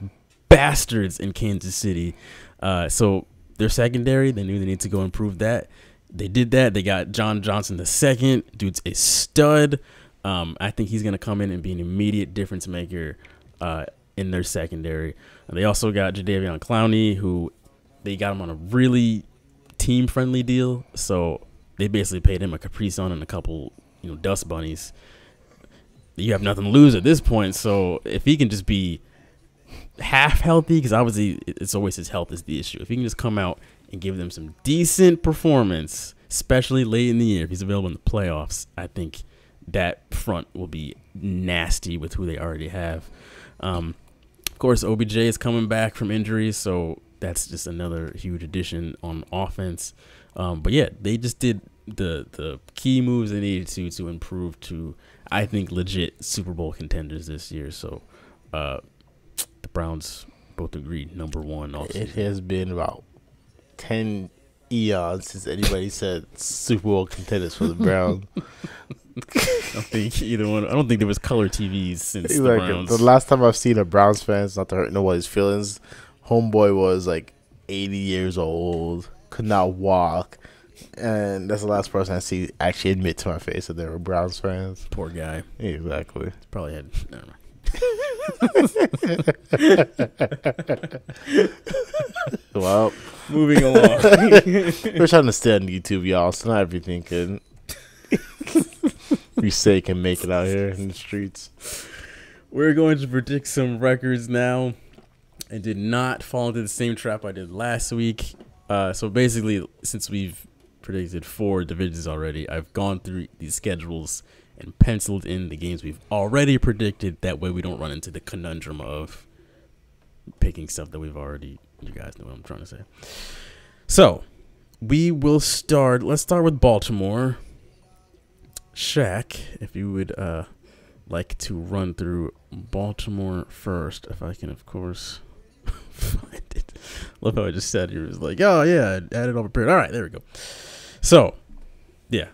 bastards in Kansas City. Uh, so their secondary, they knew they need to go improve that. They did that. They got John Johnson the second. Dude's a stud. Um, I think he's gonna come in and be an immediate difference maker uh, in their secondary. They also got Jadeveon Clowney, who they got him on a really team friendly deal. So they basically paid him a Capri Sun and a couple, you know, dust bunnies. You have nothing to lose at this point. So if he can just be half healthy, because obviously it's always his health is the issue. If he can just come out and give them some decent performance, especially late in the year, if he's available in the playoffs, I think that front will be nasty with who they already have. Um, of course, OBJ is coming back from injury, so that's just another huge addition on offense. Um, but yeah, they just did the the key moves they needed to to improve to I think legit Super Bowl contenders this year. So uh, the Browns both agreed number one. Off It has been about ten eons since anybody said Super Bowl contenders for the Browns. I don't think either one. I don't think there was color TVs since the like Browns. the last time I've seen a Browns fans, not to hurt nobody's feelings, homeboy was like eighty years old, could not walk, and that's the last person I see actually admit to my face that they were Browns fans. Poor guy. Exactly. Probably had. Never mind. Well, Moving along. we're trying to stay on YouTube, y'all, so not everything can we say can make it out here in the streets. We're going to predict some records now. I did not fall into the same trap I did last week. Uh, so basically, since we've predicted four divisions already, I've gone through these schedules and penciled in the games we've already predicted. That way, we don't run into the conundrum of picking stuff that we've already. You guys know what I'm trying to say. So, we will start. Let's start with Baltimore. Shaq, if you would uh, like to run through Baltimore first, if I can, of course, find it. Love how I just said it was like, oh yeah, I add it over prepared. All right, there we go. So, yeah.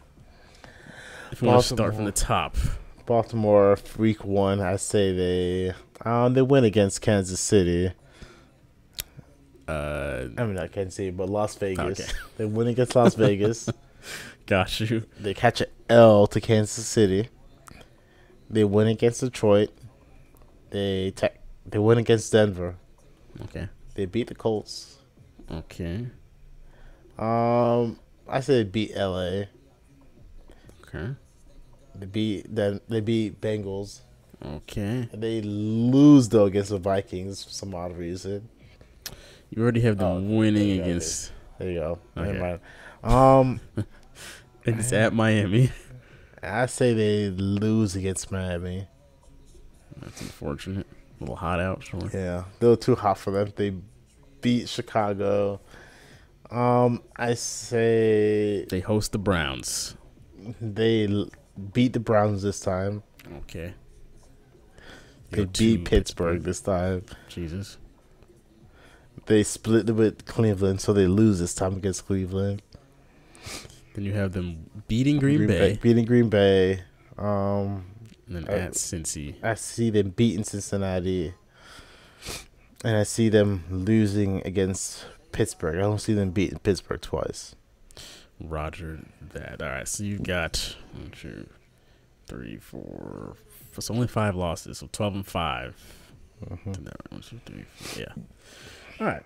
If you want to start from the top, Baltimore week one, I say they um they win against Kansas City. uh, I mean not Kansas City, but Las Vegas. Okay. They win against Las Vegas. got you. They catch an L to Kansas City. They win against Detroit. They te- they win against Denver. Okay, They beat the Colts. okay, Um, I say they beat LA. okay, They beat then they beat Bengals. okay. They lose though against the Vikings for some odd reason. You already have them Oh, winning there against. There you go. Okay. Never mind. Um, It's at Miami. I say they lose against Miami. That's unfortunate. A little hot out, sure. Yeah, they were too hot for them. They beat Chicago. Um, I say They host the Browns. they beat the Browns this time. Okay. They beat to Pittsburgh this time. Jesus. They split with Cleveland, so they lose this time against Cleveland. Then you have them beating Green, Bay, beating Green Bay. Um, and then Uh, at Cincy. I see them beating Cincinnati, and I see them losing against Pittsburgh. I don't see them beating Pittsburgh twice. Roger that. All right, so you've got one, two, three, four. It's only five losses, so twelve and 5 Mhm. Did that right. One, two, three, four. Yeah. All right.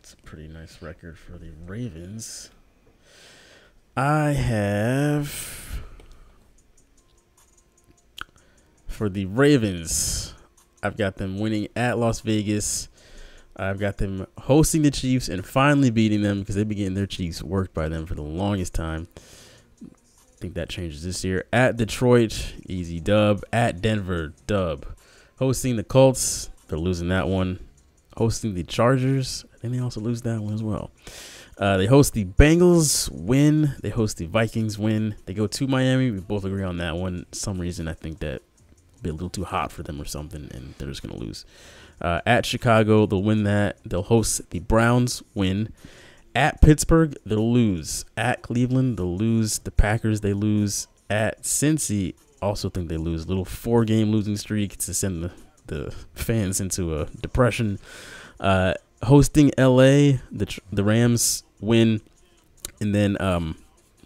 It's a pretty nice record for the Ravens. I have for the Ravens. I've got them winning at Las Vegas. I've got them hosting the Chiefs and finally beating them because they've been getting their Chiefs worked by them for the longest time. I think that changes this year. At Detroit, easy dub. At Denver, dub. Hosting the Colts, they're losing that one. Hosting the Chargers, I think they also lose that one as well. Uh, they host the Bengals, win. They host the Vikings, win. They go to Miami. We both agree on that one. Some reason I think that be a little too hot for them or something, and they're just gonna lose. Uh, at Chicago, they'll win that. They'll host the Browns, win. At Pittsburgh, they'll lose. At Cleveland, they'll lose. The Packers, they lose. At Cincy, also think they lose. Little four game losing streak to send the, the fans into a depression. Uh, hosting LA, the the Rams win, and then um,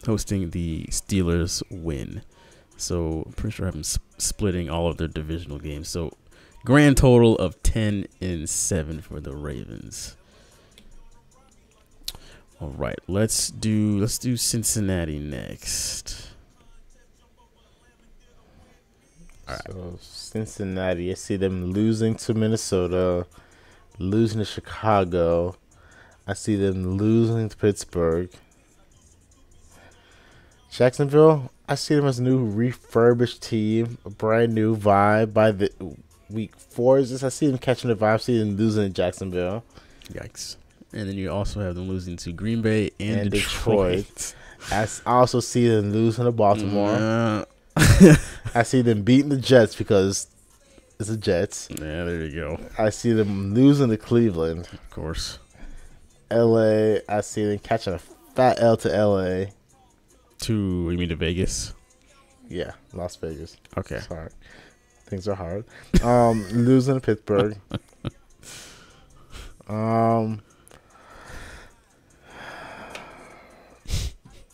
hosting the Steelers win. So I'm pretty sure I'm s- splitting all of their divisional games. So grand total of ten and seven for the Ravens. All right, let's do let's do Cincinnati next. So Cincinnati, I see them losing to Minnesota, losing to Chicago. I see them losing to Pittsburgh. Jacksonville, I see them as a new refurbished team, a brand new vibe. By the week four is this, I see them catching the vibe. See them losing to Jacksonville Yikes! And then you also have them losing to Green Bay and, and Detroit. Detroit. I also see them losing to Baltimore. I see them beating the Jets because it's the Jets. Yeah, there you go. I see them losing to Cleveland. Of course. LA, I see them catching a fat L to LA. To you mean to Vegas? Yeah, Las Vegas. Okay. Sorry. Things are hard. Um, losing to Pittsburgh. Um,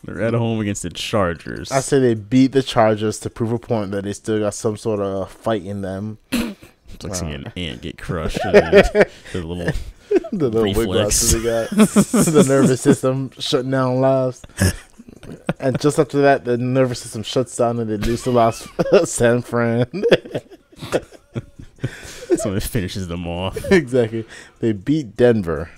They're at home against the Chargers. I say they beat the Chargers to prove a point that they still got some sort of fight in them. It's like seeing an ant get crushed. the little the little Reflex. they got. the nervous system shutting down lives. And just after that, the nervous system shuts down and they lose to Las San Fran. so it finishes them off. exactly. They beat Denver.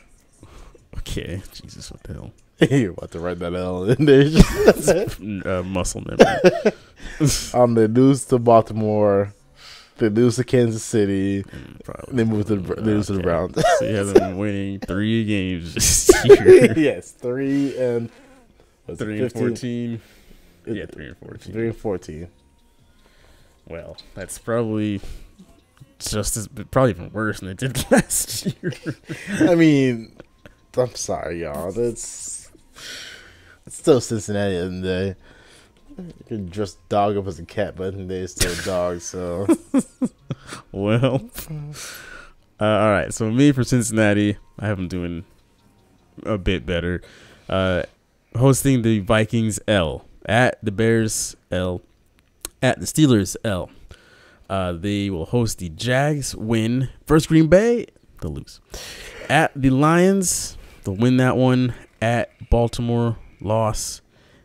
Okay, Jesus, what the hell? You're about to write that L in there. uh, muscle memory. um, they lose to Baltimore. They lose to Kansas City. Mm, Probably. They move to the, they lose to the Browns. So you have them winning three games this year. yes, three and it, three and 15? fourteen. Yeah, three and fourteen. Three and fourteen. Well, that's probably just as, probably even worse than it did last year. I mean, I'm sorry, y'all. That's it's still Cincinnati and they. You can dress dog up as a cat, but in the day it's still a dog. So well, uh, all right. So me for Cincinnati, I have them doing a bit better. Uh, hosting the Vikings L at the Bears L at the Steelers L. Uh, they will host the Jags. Win first Green Bay. They'll lose at the Lions. They'll win that one at Baltimore. Loss.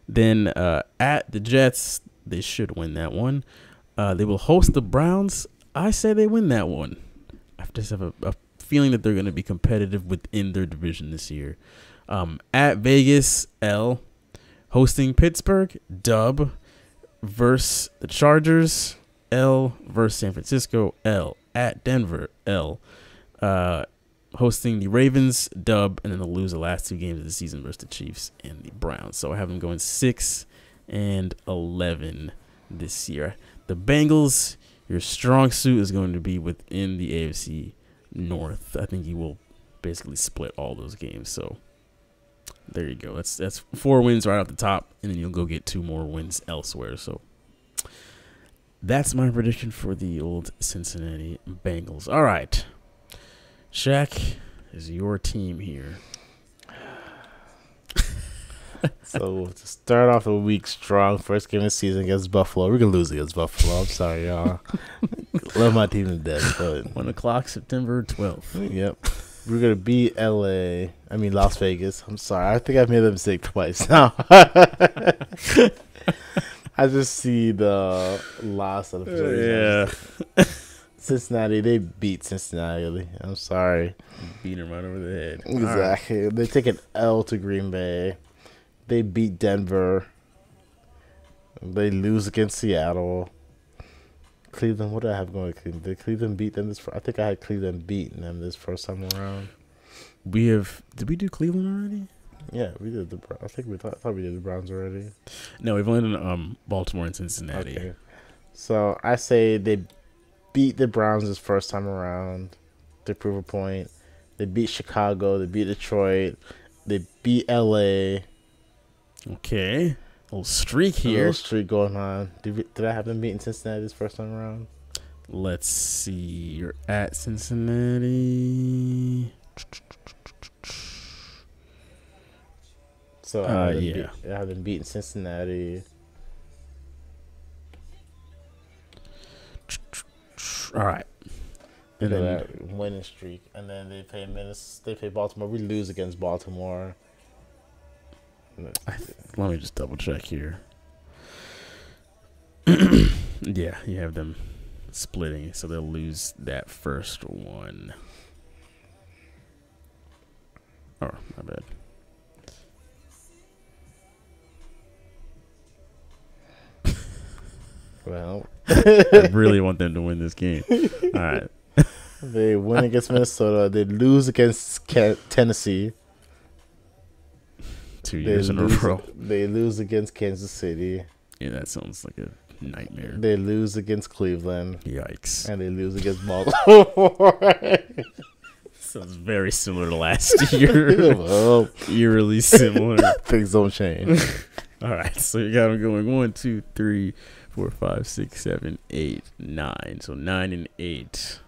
Then uh, at the Jets, they should win that one. Uh, they will host the Browns. I say they win that one. I just have a, a feeling that they're going to be competitive within their division this year. Um, at Vegas, L. Hosting Pittsburgh, dub. Versus the Chargers, L. Versus San Francisco, L. At Denver, L. Uh, hosting the Ravens, dub, and then they'll lose the last two games of the season versus the Chiefs and the Browns. So I have them going six and eleven this year. The Bengals, your strong suit is going to be within the AFC North. I think you will basically split all those games. So there you go. That's that's four wins right off the top, and then you'll go get two more wins elsewhere. So that's my prediction for the old Cincinnati Bengals. All right. Shaq is your team here. so to start off the week strong, first game of the season against Buffalo. We're gonna lose against Buffalo. I'm sorry, y'all. Love my team to death, but One o'clock, September twelfth. Yep. We're gonna beat LA. I mean Las Vegas. I'm sorry. I think I've made that mistake twice now. I just see the loss of the Yeah, Cincinnati. They beat Cincinnati. I'm sorry. beat him right over the head. All right. Exactly. They take an L to Green Bay. They beat Denver. They lose against Seattle. Cleveland. What did I have going Cleveland? Did Cleveland beat them this? fir- I think I had Cleveland beating them this first time around. We have. Did we do Cleveland already? Yeah, we did the. Bro- I think we thought, thought we did the Browns already. No, we've only done um Baltimore and Cincinnati. Okay. So I say they beat the Browns this first time around to prove a point. They beat Chicago. They beat Detroit. They beat LA. Okay. Little streak A here. little streak going on. Did, we, did I have them beating Cincinnati this first time around? Let's see. You're at Cincinnati. So I Uh, have them yeah. beat, I have them beating Cincinnati. All right. And then winning streak, and then they play Minnesota. They play Baltimore. We lose against Baltimore. Let me just double check here. yeah, you have them splitting, so they'll lose that first one. Oh, my bad. Well, I really want them to win this game. All right. they win against Minnesota. They lose against Tennessee. Two They years in a lose, row. they lose against Kansas City. Yeah, that sounds like a nightmare. They lose against Cleveland, Yikes! and they lose against Baltimore. Sounds very similar to last year. well, Eerily similar. things don't change. All right, so you got them going one, two, three, four, five, six, seven, eight, nine. So nine and eight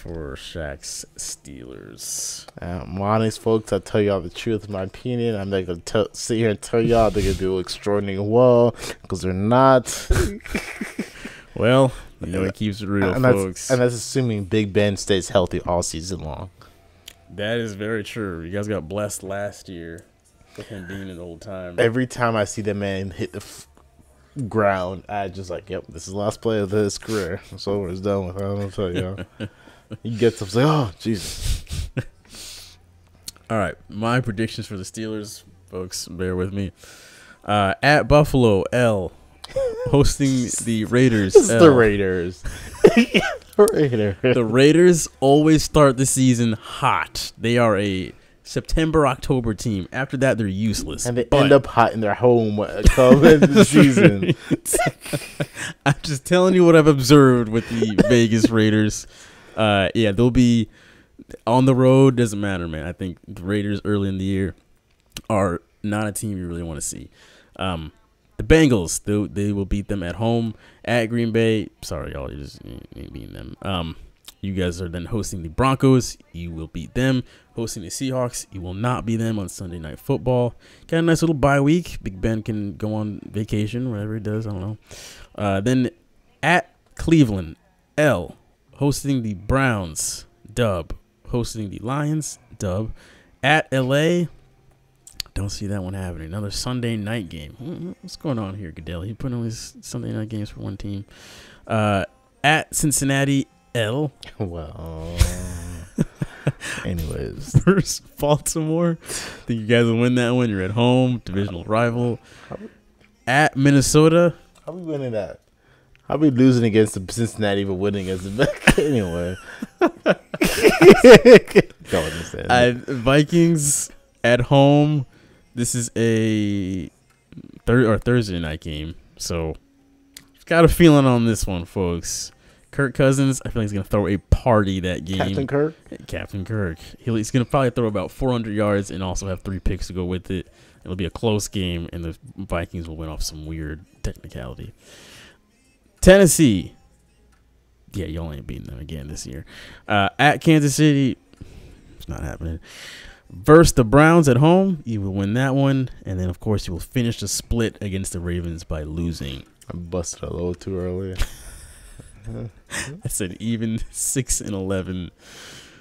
for Shaq's Steelers. Um, honest folks, I tell y'all the truth, my opinion. I'm not gonna tell, sit here and tell y'all they're gonna do extraordinarily well because they're not. Well, you know it keeps it real, and, that's, folks. and that's assuming Big Ben stays healthy all season long. that is very true. You guys got blessed last year with him being an old time. Every time I see the man hit the f- ground, I just like, yep, this is the last play of his career. It's over. It's done with. I don't tell y'all. he gets up, say, oh Jesus. All right, my predictions for the Steelers, folks. Bear with me. Uh, at Buffalo, L hosting the Raiders. The. Raiders. Raiders. The Raiders always start the season hot. They are a September October team. After that, they're useless. and they But end up hot in their home uh, come the season. I'm just telling you what I've observed with the Vegas Raiders. Uh, yeah, they'll be on the road. Doesn't matter, man. I think the Raiders early in the year are not a team you really want to see. Um, the Bengals, they they will beat them at home at Green Bay. Sorry, y'all, you just ain't beating them. Um, you guys are then hosting the Broncos. You will beat them. Hosting the Seahawks. You will not beat them on Sunday Night Football. Got a nice little bye week. Big Ben can go on vacation, whatever he does. I don't know. Uh, then at Cleveland, L hosting the Browns, dub hosting the Lions, dub at LA. Don't see that one happening. Another Sunday night game. Hmm, What's going on here, Goodell? He put on these Sunday night games for one team. Uh, at Cincinnati, L well, anyways, versus Baltimore. Think you guys will win that one? You're at home, divisional rival. At Minnesota, how we winning that? How be losing against the Cincinnati but winning against the anyway? Don't understand. Uh, Vikings at home. This is a third or Thursday night game, so got a feeling on this one, folks. Kirk Cousins, I feel like he's gonna throw a party that game. Captain Kirk. Captain Kirk. He'll, he's gonna probably throw about 400 yards and also have three picks to go with it. It'll be a close game, and the Vikings will win off some weird technicality. Tennessee. Yeah, you only ain't beating them again this year. Uh, at Kansas City, it's not happening. Versus the Browns at home, you will win that one, and then of course you will finish the split against the Ravens by losing. I busted a little too early. I said even six and eleven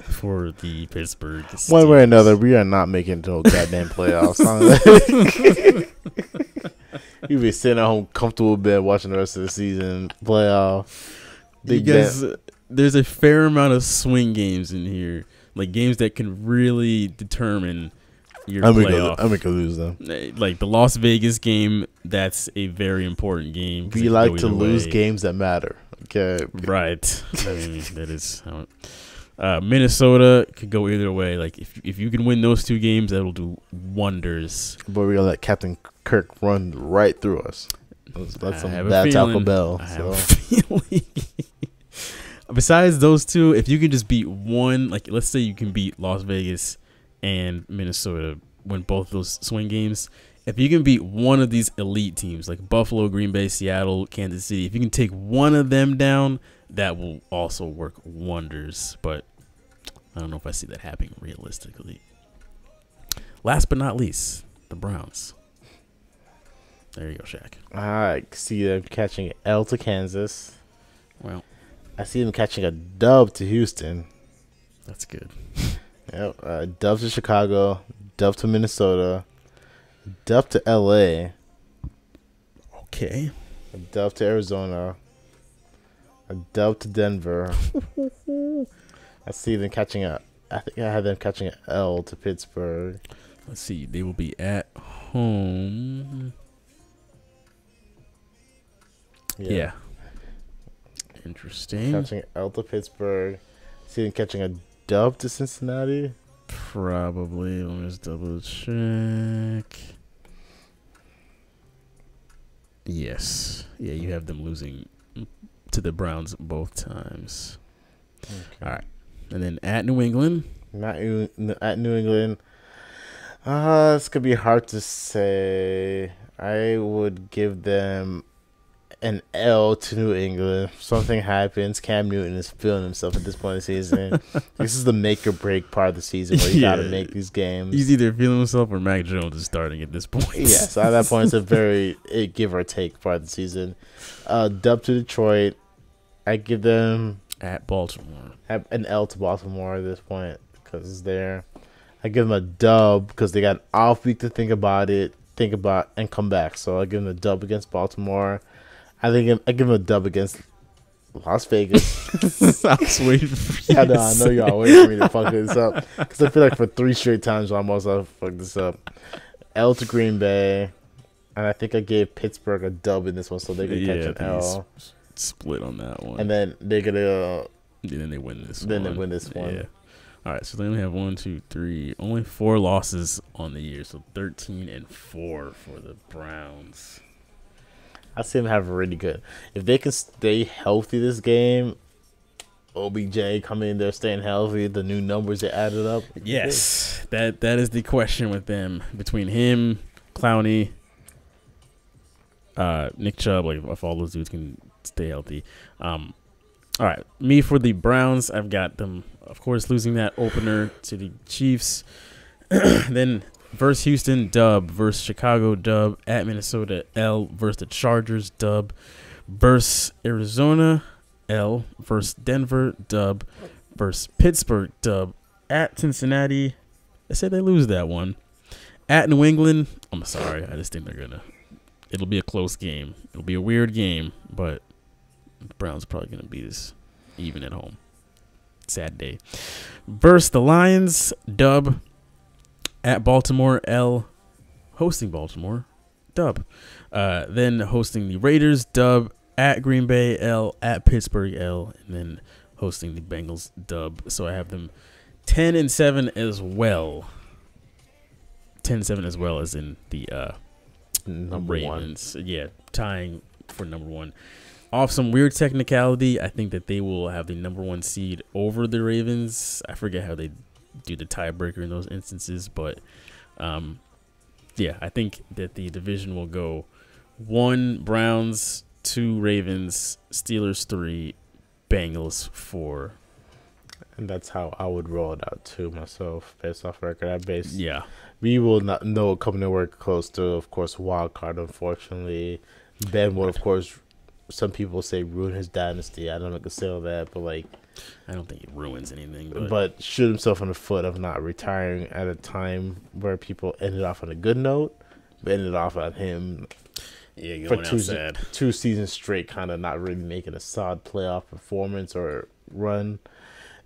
for the Pittsburgh. One way or another, we are not making it to no goddamn playoffs. you be sitting at home, comfortable bed, watching the rest of the season playoff. You Big guys, uh, there's a fair amount of swing games in here, like games that can really determine your I'm playoff. gonna, I'm gonna lose them. Uh, like the Las Vegas game, that's a very important game. We like to lose way. games that matter. Okay. Right. I mean, that is uh, Minnesota could go either way. Like if if you can win those two games, that'll do wonders. But we're gonna let Captain Kirk run right through us. That's, that's some bad Taco Bell. So. have a feeling. Besides those two, if you can just beat one, like let's say you can beat Las Vegas and Minnesota, win both those swing games. If you can beat one of these elite teams like Buffalo, Green Bay, Seattle, Kansas City, if you can take one of them down, that will also work wonders. But I don't know if I see that happening realistically. Last but not least, the Browns. There you go, Shaq. I see them catching L to Kansas. Well, I see them catching a dub to Houston. that's good. Yep. Uh, dub to Chicago. Dub to Minnesota. Dub to L.A. Okay. A dub to Arizona. A dub to Denver. I see them catching a. I think I have them catching an L to Pittsburgh. Let's see. They will be at home. Yeah. Interesting. Catching an L to Pittsburgh. See them catching a dub to Cincinnati. Probably. Let me just double check. Yes. Yeah, you have them losing to the Browns both times. All right. And then at New England, Not at New England. Uh, it's gonna be hard to say. I would give them an L to New England. Something happens. Cam Newton is feeling himself at this point in the season. this is the make or break part of the season where you gotta make these games. he's either feeling himself or Mac Jones is starting at this point. Yeah, so at that point, it's a very a give or take part of the season. Uh, dub to Detroit. I give them at Baltimore. have an L to Baltimore at this point because it's there. I give them a dub because they got an off week to think about it, think about and come back. So I give them a dub against Baltimore. I think I give them a dub against Las Vegas. I was waiting for you I know, I know y'all waiting for me to fuck this up because I feel like for three straight times almost I fucked this up. L to Green Bay, and I think I gave Pittsburgh a dub in this one, so they could Yeah, catch an think it's L, split on that one. and then they're gonna. Uh, And then they win this one. Then one. they win this one. Yeah. All right, so they only have one, two, three, only four losses on the year. So 13 and 4 for the Browns. I see them have really good. If they can stay healthy this game, OBJ coming in there staying healthy, the new numbers they added up. Yes. That that is the question with them. Between him, Clowney, uh, Nick Chubb, like if all those dudes can stay healthy. Um all right, me for the Browns, I've got them, of course, losing that opener to the Chiefs. then versus Houston, dub. Versus Chicago, dub. At Minnesota, L. Versus the Chargers, dub. Versus Arizona, L. Versus Denver, dub. Versus Pittsburgh, dub. At Cincinnati, I said they lose that one. At New England, I'm sorry. I just think they're going to. It'll be a close game. It'll be a weird game, but Browns probably going to beat us even at home. Sad day. Versus the Lions, dub. At Baltimore, L. Hosting Baltimore, dub. Uh, then hosting the Raiders, dub. At Green Bay, L. At Pittsburgh, L. And then hosting the Bengals, dub. So I have them 10 and 7 as well. 10 and 7 as well as in the uh, Number one. Ravens. Yeah, tying for number one. Off some weird technicality, I think that they will have the number one seed over the Ravens. I forget how they do the tiebreaker in those instances, but um, yeah, I think that the division will go one Browns, two Ravens, Steelers three, Bengals four. And that's how I would roll it out too myself, based off record. I base Yeah, we will not know coming nowhere close to, of course, wild card. Unfortunately, Ben will, of course. Some people say ruin his dynasty. I don't know if I can say all that, but like, I don't think it ruins anything, but, but shoot himself in the foot of not retiring at a time where people ended off on a good note, but ended off on him yeah, for two, se- sad. two seasons straight, kind of not really making a solid playoff performance or run.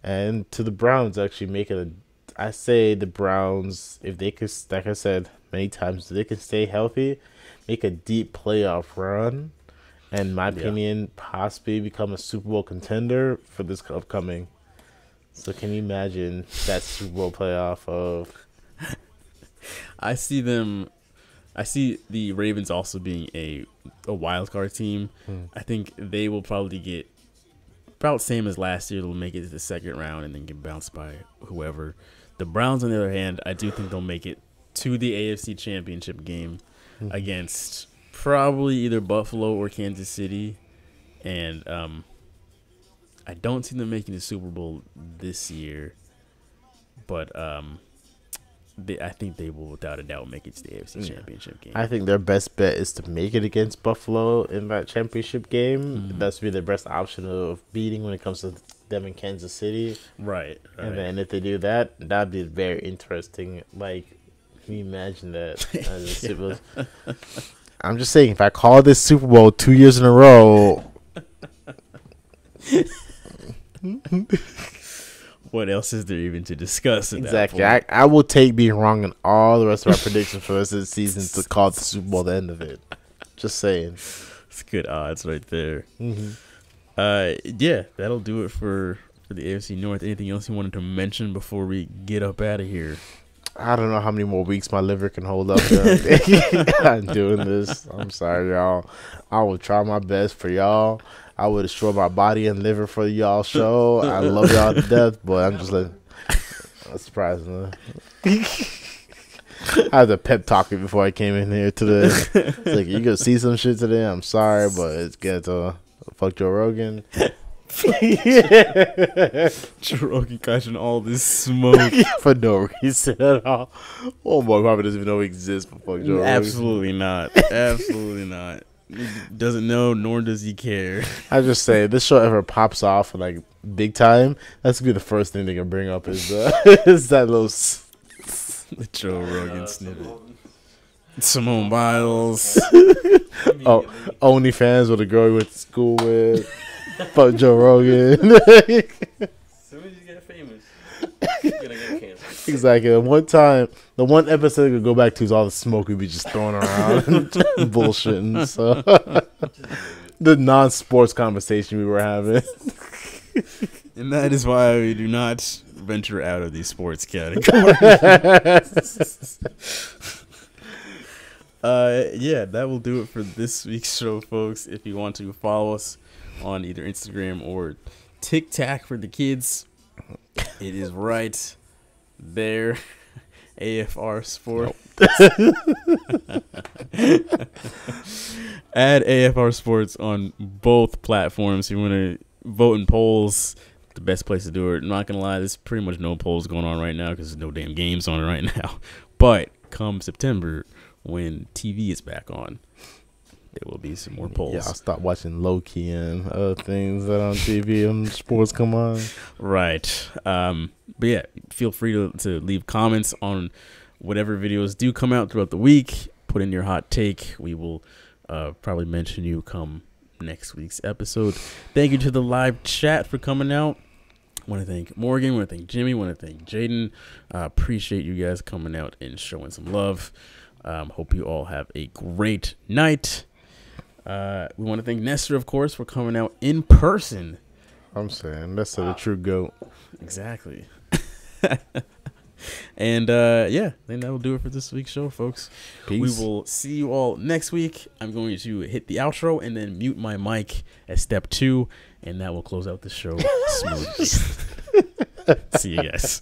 And to the Browns, actually making a, I say the Browns, if they could, like I said many times, if they can stay healthy, make a deep playoff run, and in my Yeah. opinion, possibly become a Super Bowl contender for this upcoming. So can you imagine that Super Bowl playoff of I see them. I see the Ravens also being a a wild card team. Hmm. I think they will probably get about same as last year. They'll make it to the second round and then get bounced by whoever. The Browns, on the other hand, I do think they'll make it to the AFC Championship game Hmm. against probably either Buffalo or Kansas City, and um, I don't see them making the Super Bowl this year, but um, they, I think they will without a doubt make it to the AFC Yeah. Championship game. I think their best bet is to make it against Buffalo in that championship game. Mhm. That's be their best option of beating when it comes to them in Kansas City. right, right. And then if they do that, that'd be very interesting. Like, can you imagine that? as a Super Bowl? I'm just saying, if I call this Super Bowl two years in a row, what else is there even to discuss? Exactly, I, I will take being wrong in all the rest of our predictions for the rest of the season to call the Super Bowl the end of it. Just saying. It's good odds right there. hmm Uh, yeah, that'll do it for for the AFC North. Anything else you wanted to mention before we get up out of here? I don't know how many more weeks my liver can hold up. I'm doing this. I'm sorry, y'all. I will try my best for y'all. I will destroy my body and liver for y'all show. I love y'all to death, but I'm just like, that's uh, surprising. I had to pep talk before I came in here today. It's like you gonna see some shit today. I'm sorry, but it's get to fuck Joe Rogan. Joe Rogan catching all this smoke. for no reason at all. Oh my god, doesn't even know he exists. But fuck Joe Rogan. Absolutely not. Absolutely not. He doesn't know, nor does he care. I just say this show ever pops off like big time. That's gonna be the first thing they can bring up is uh, is that little s- The Joe Rogan snippet. Simone Biles. oh OnlyFans with a girl he went to school with. Fuck Joe Rogan. As soon as you get famous, you're gonna get canceled. exactly. The one time, the one episode we could go back to is all the smoke we'd be just throwing around and bullshitting. So the non-sports conversation we were having. And that is why we do not venture out of the sports category. uh, yeah, that will do it for this week's show, folks. If you want to follow us on either Instagram or TikTok for the kids, it is right there. AFR Sport. Add AFR Sports on both platforms. You want to vote in polls. The best place to do it. I'm not gonna lie, there's pretty much no polls going on right now because there's no damn games on it right now. But come September, when TV is back on, there will be some more polls. Yeah, I'll stop watching Loki and other things that on TV and sports come on. Right. Um, but yeah, feel free to, to leave comments on whatever videos do come out throughout the week. Put in your hot take. We will uh, probably mention you come next week's episode. Thank you to the live chat for coming out. Want to thank Morgan. Want to thank Jimmy. Want to thank Jaden. Uh, appreciate you guys coming out and showing some love. Um, hope you all have a great night. Uh, we want to thank Nestor, of course, for coming out in person. I'm saying that's the true goat. Exactly. and uh, yeah, then that will do it for this week's show, folks. Peace. We will see you all next week. I'm going to hit the outro and then mute my mic at step two, and that will close out the show smoothly. see you guys.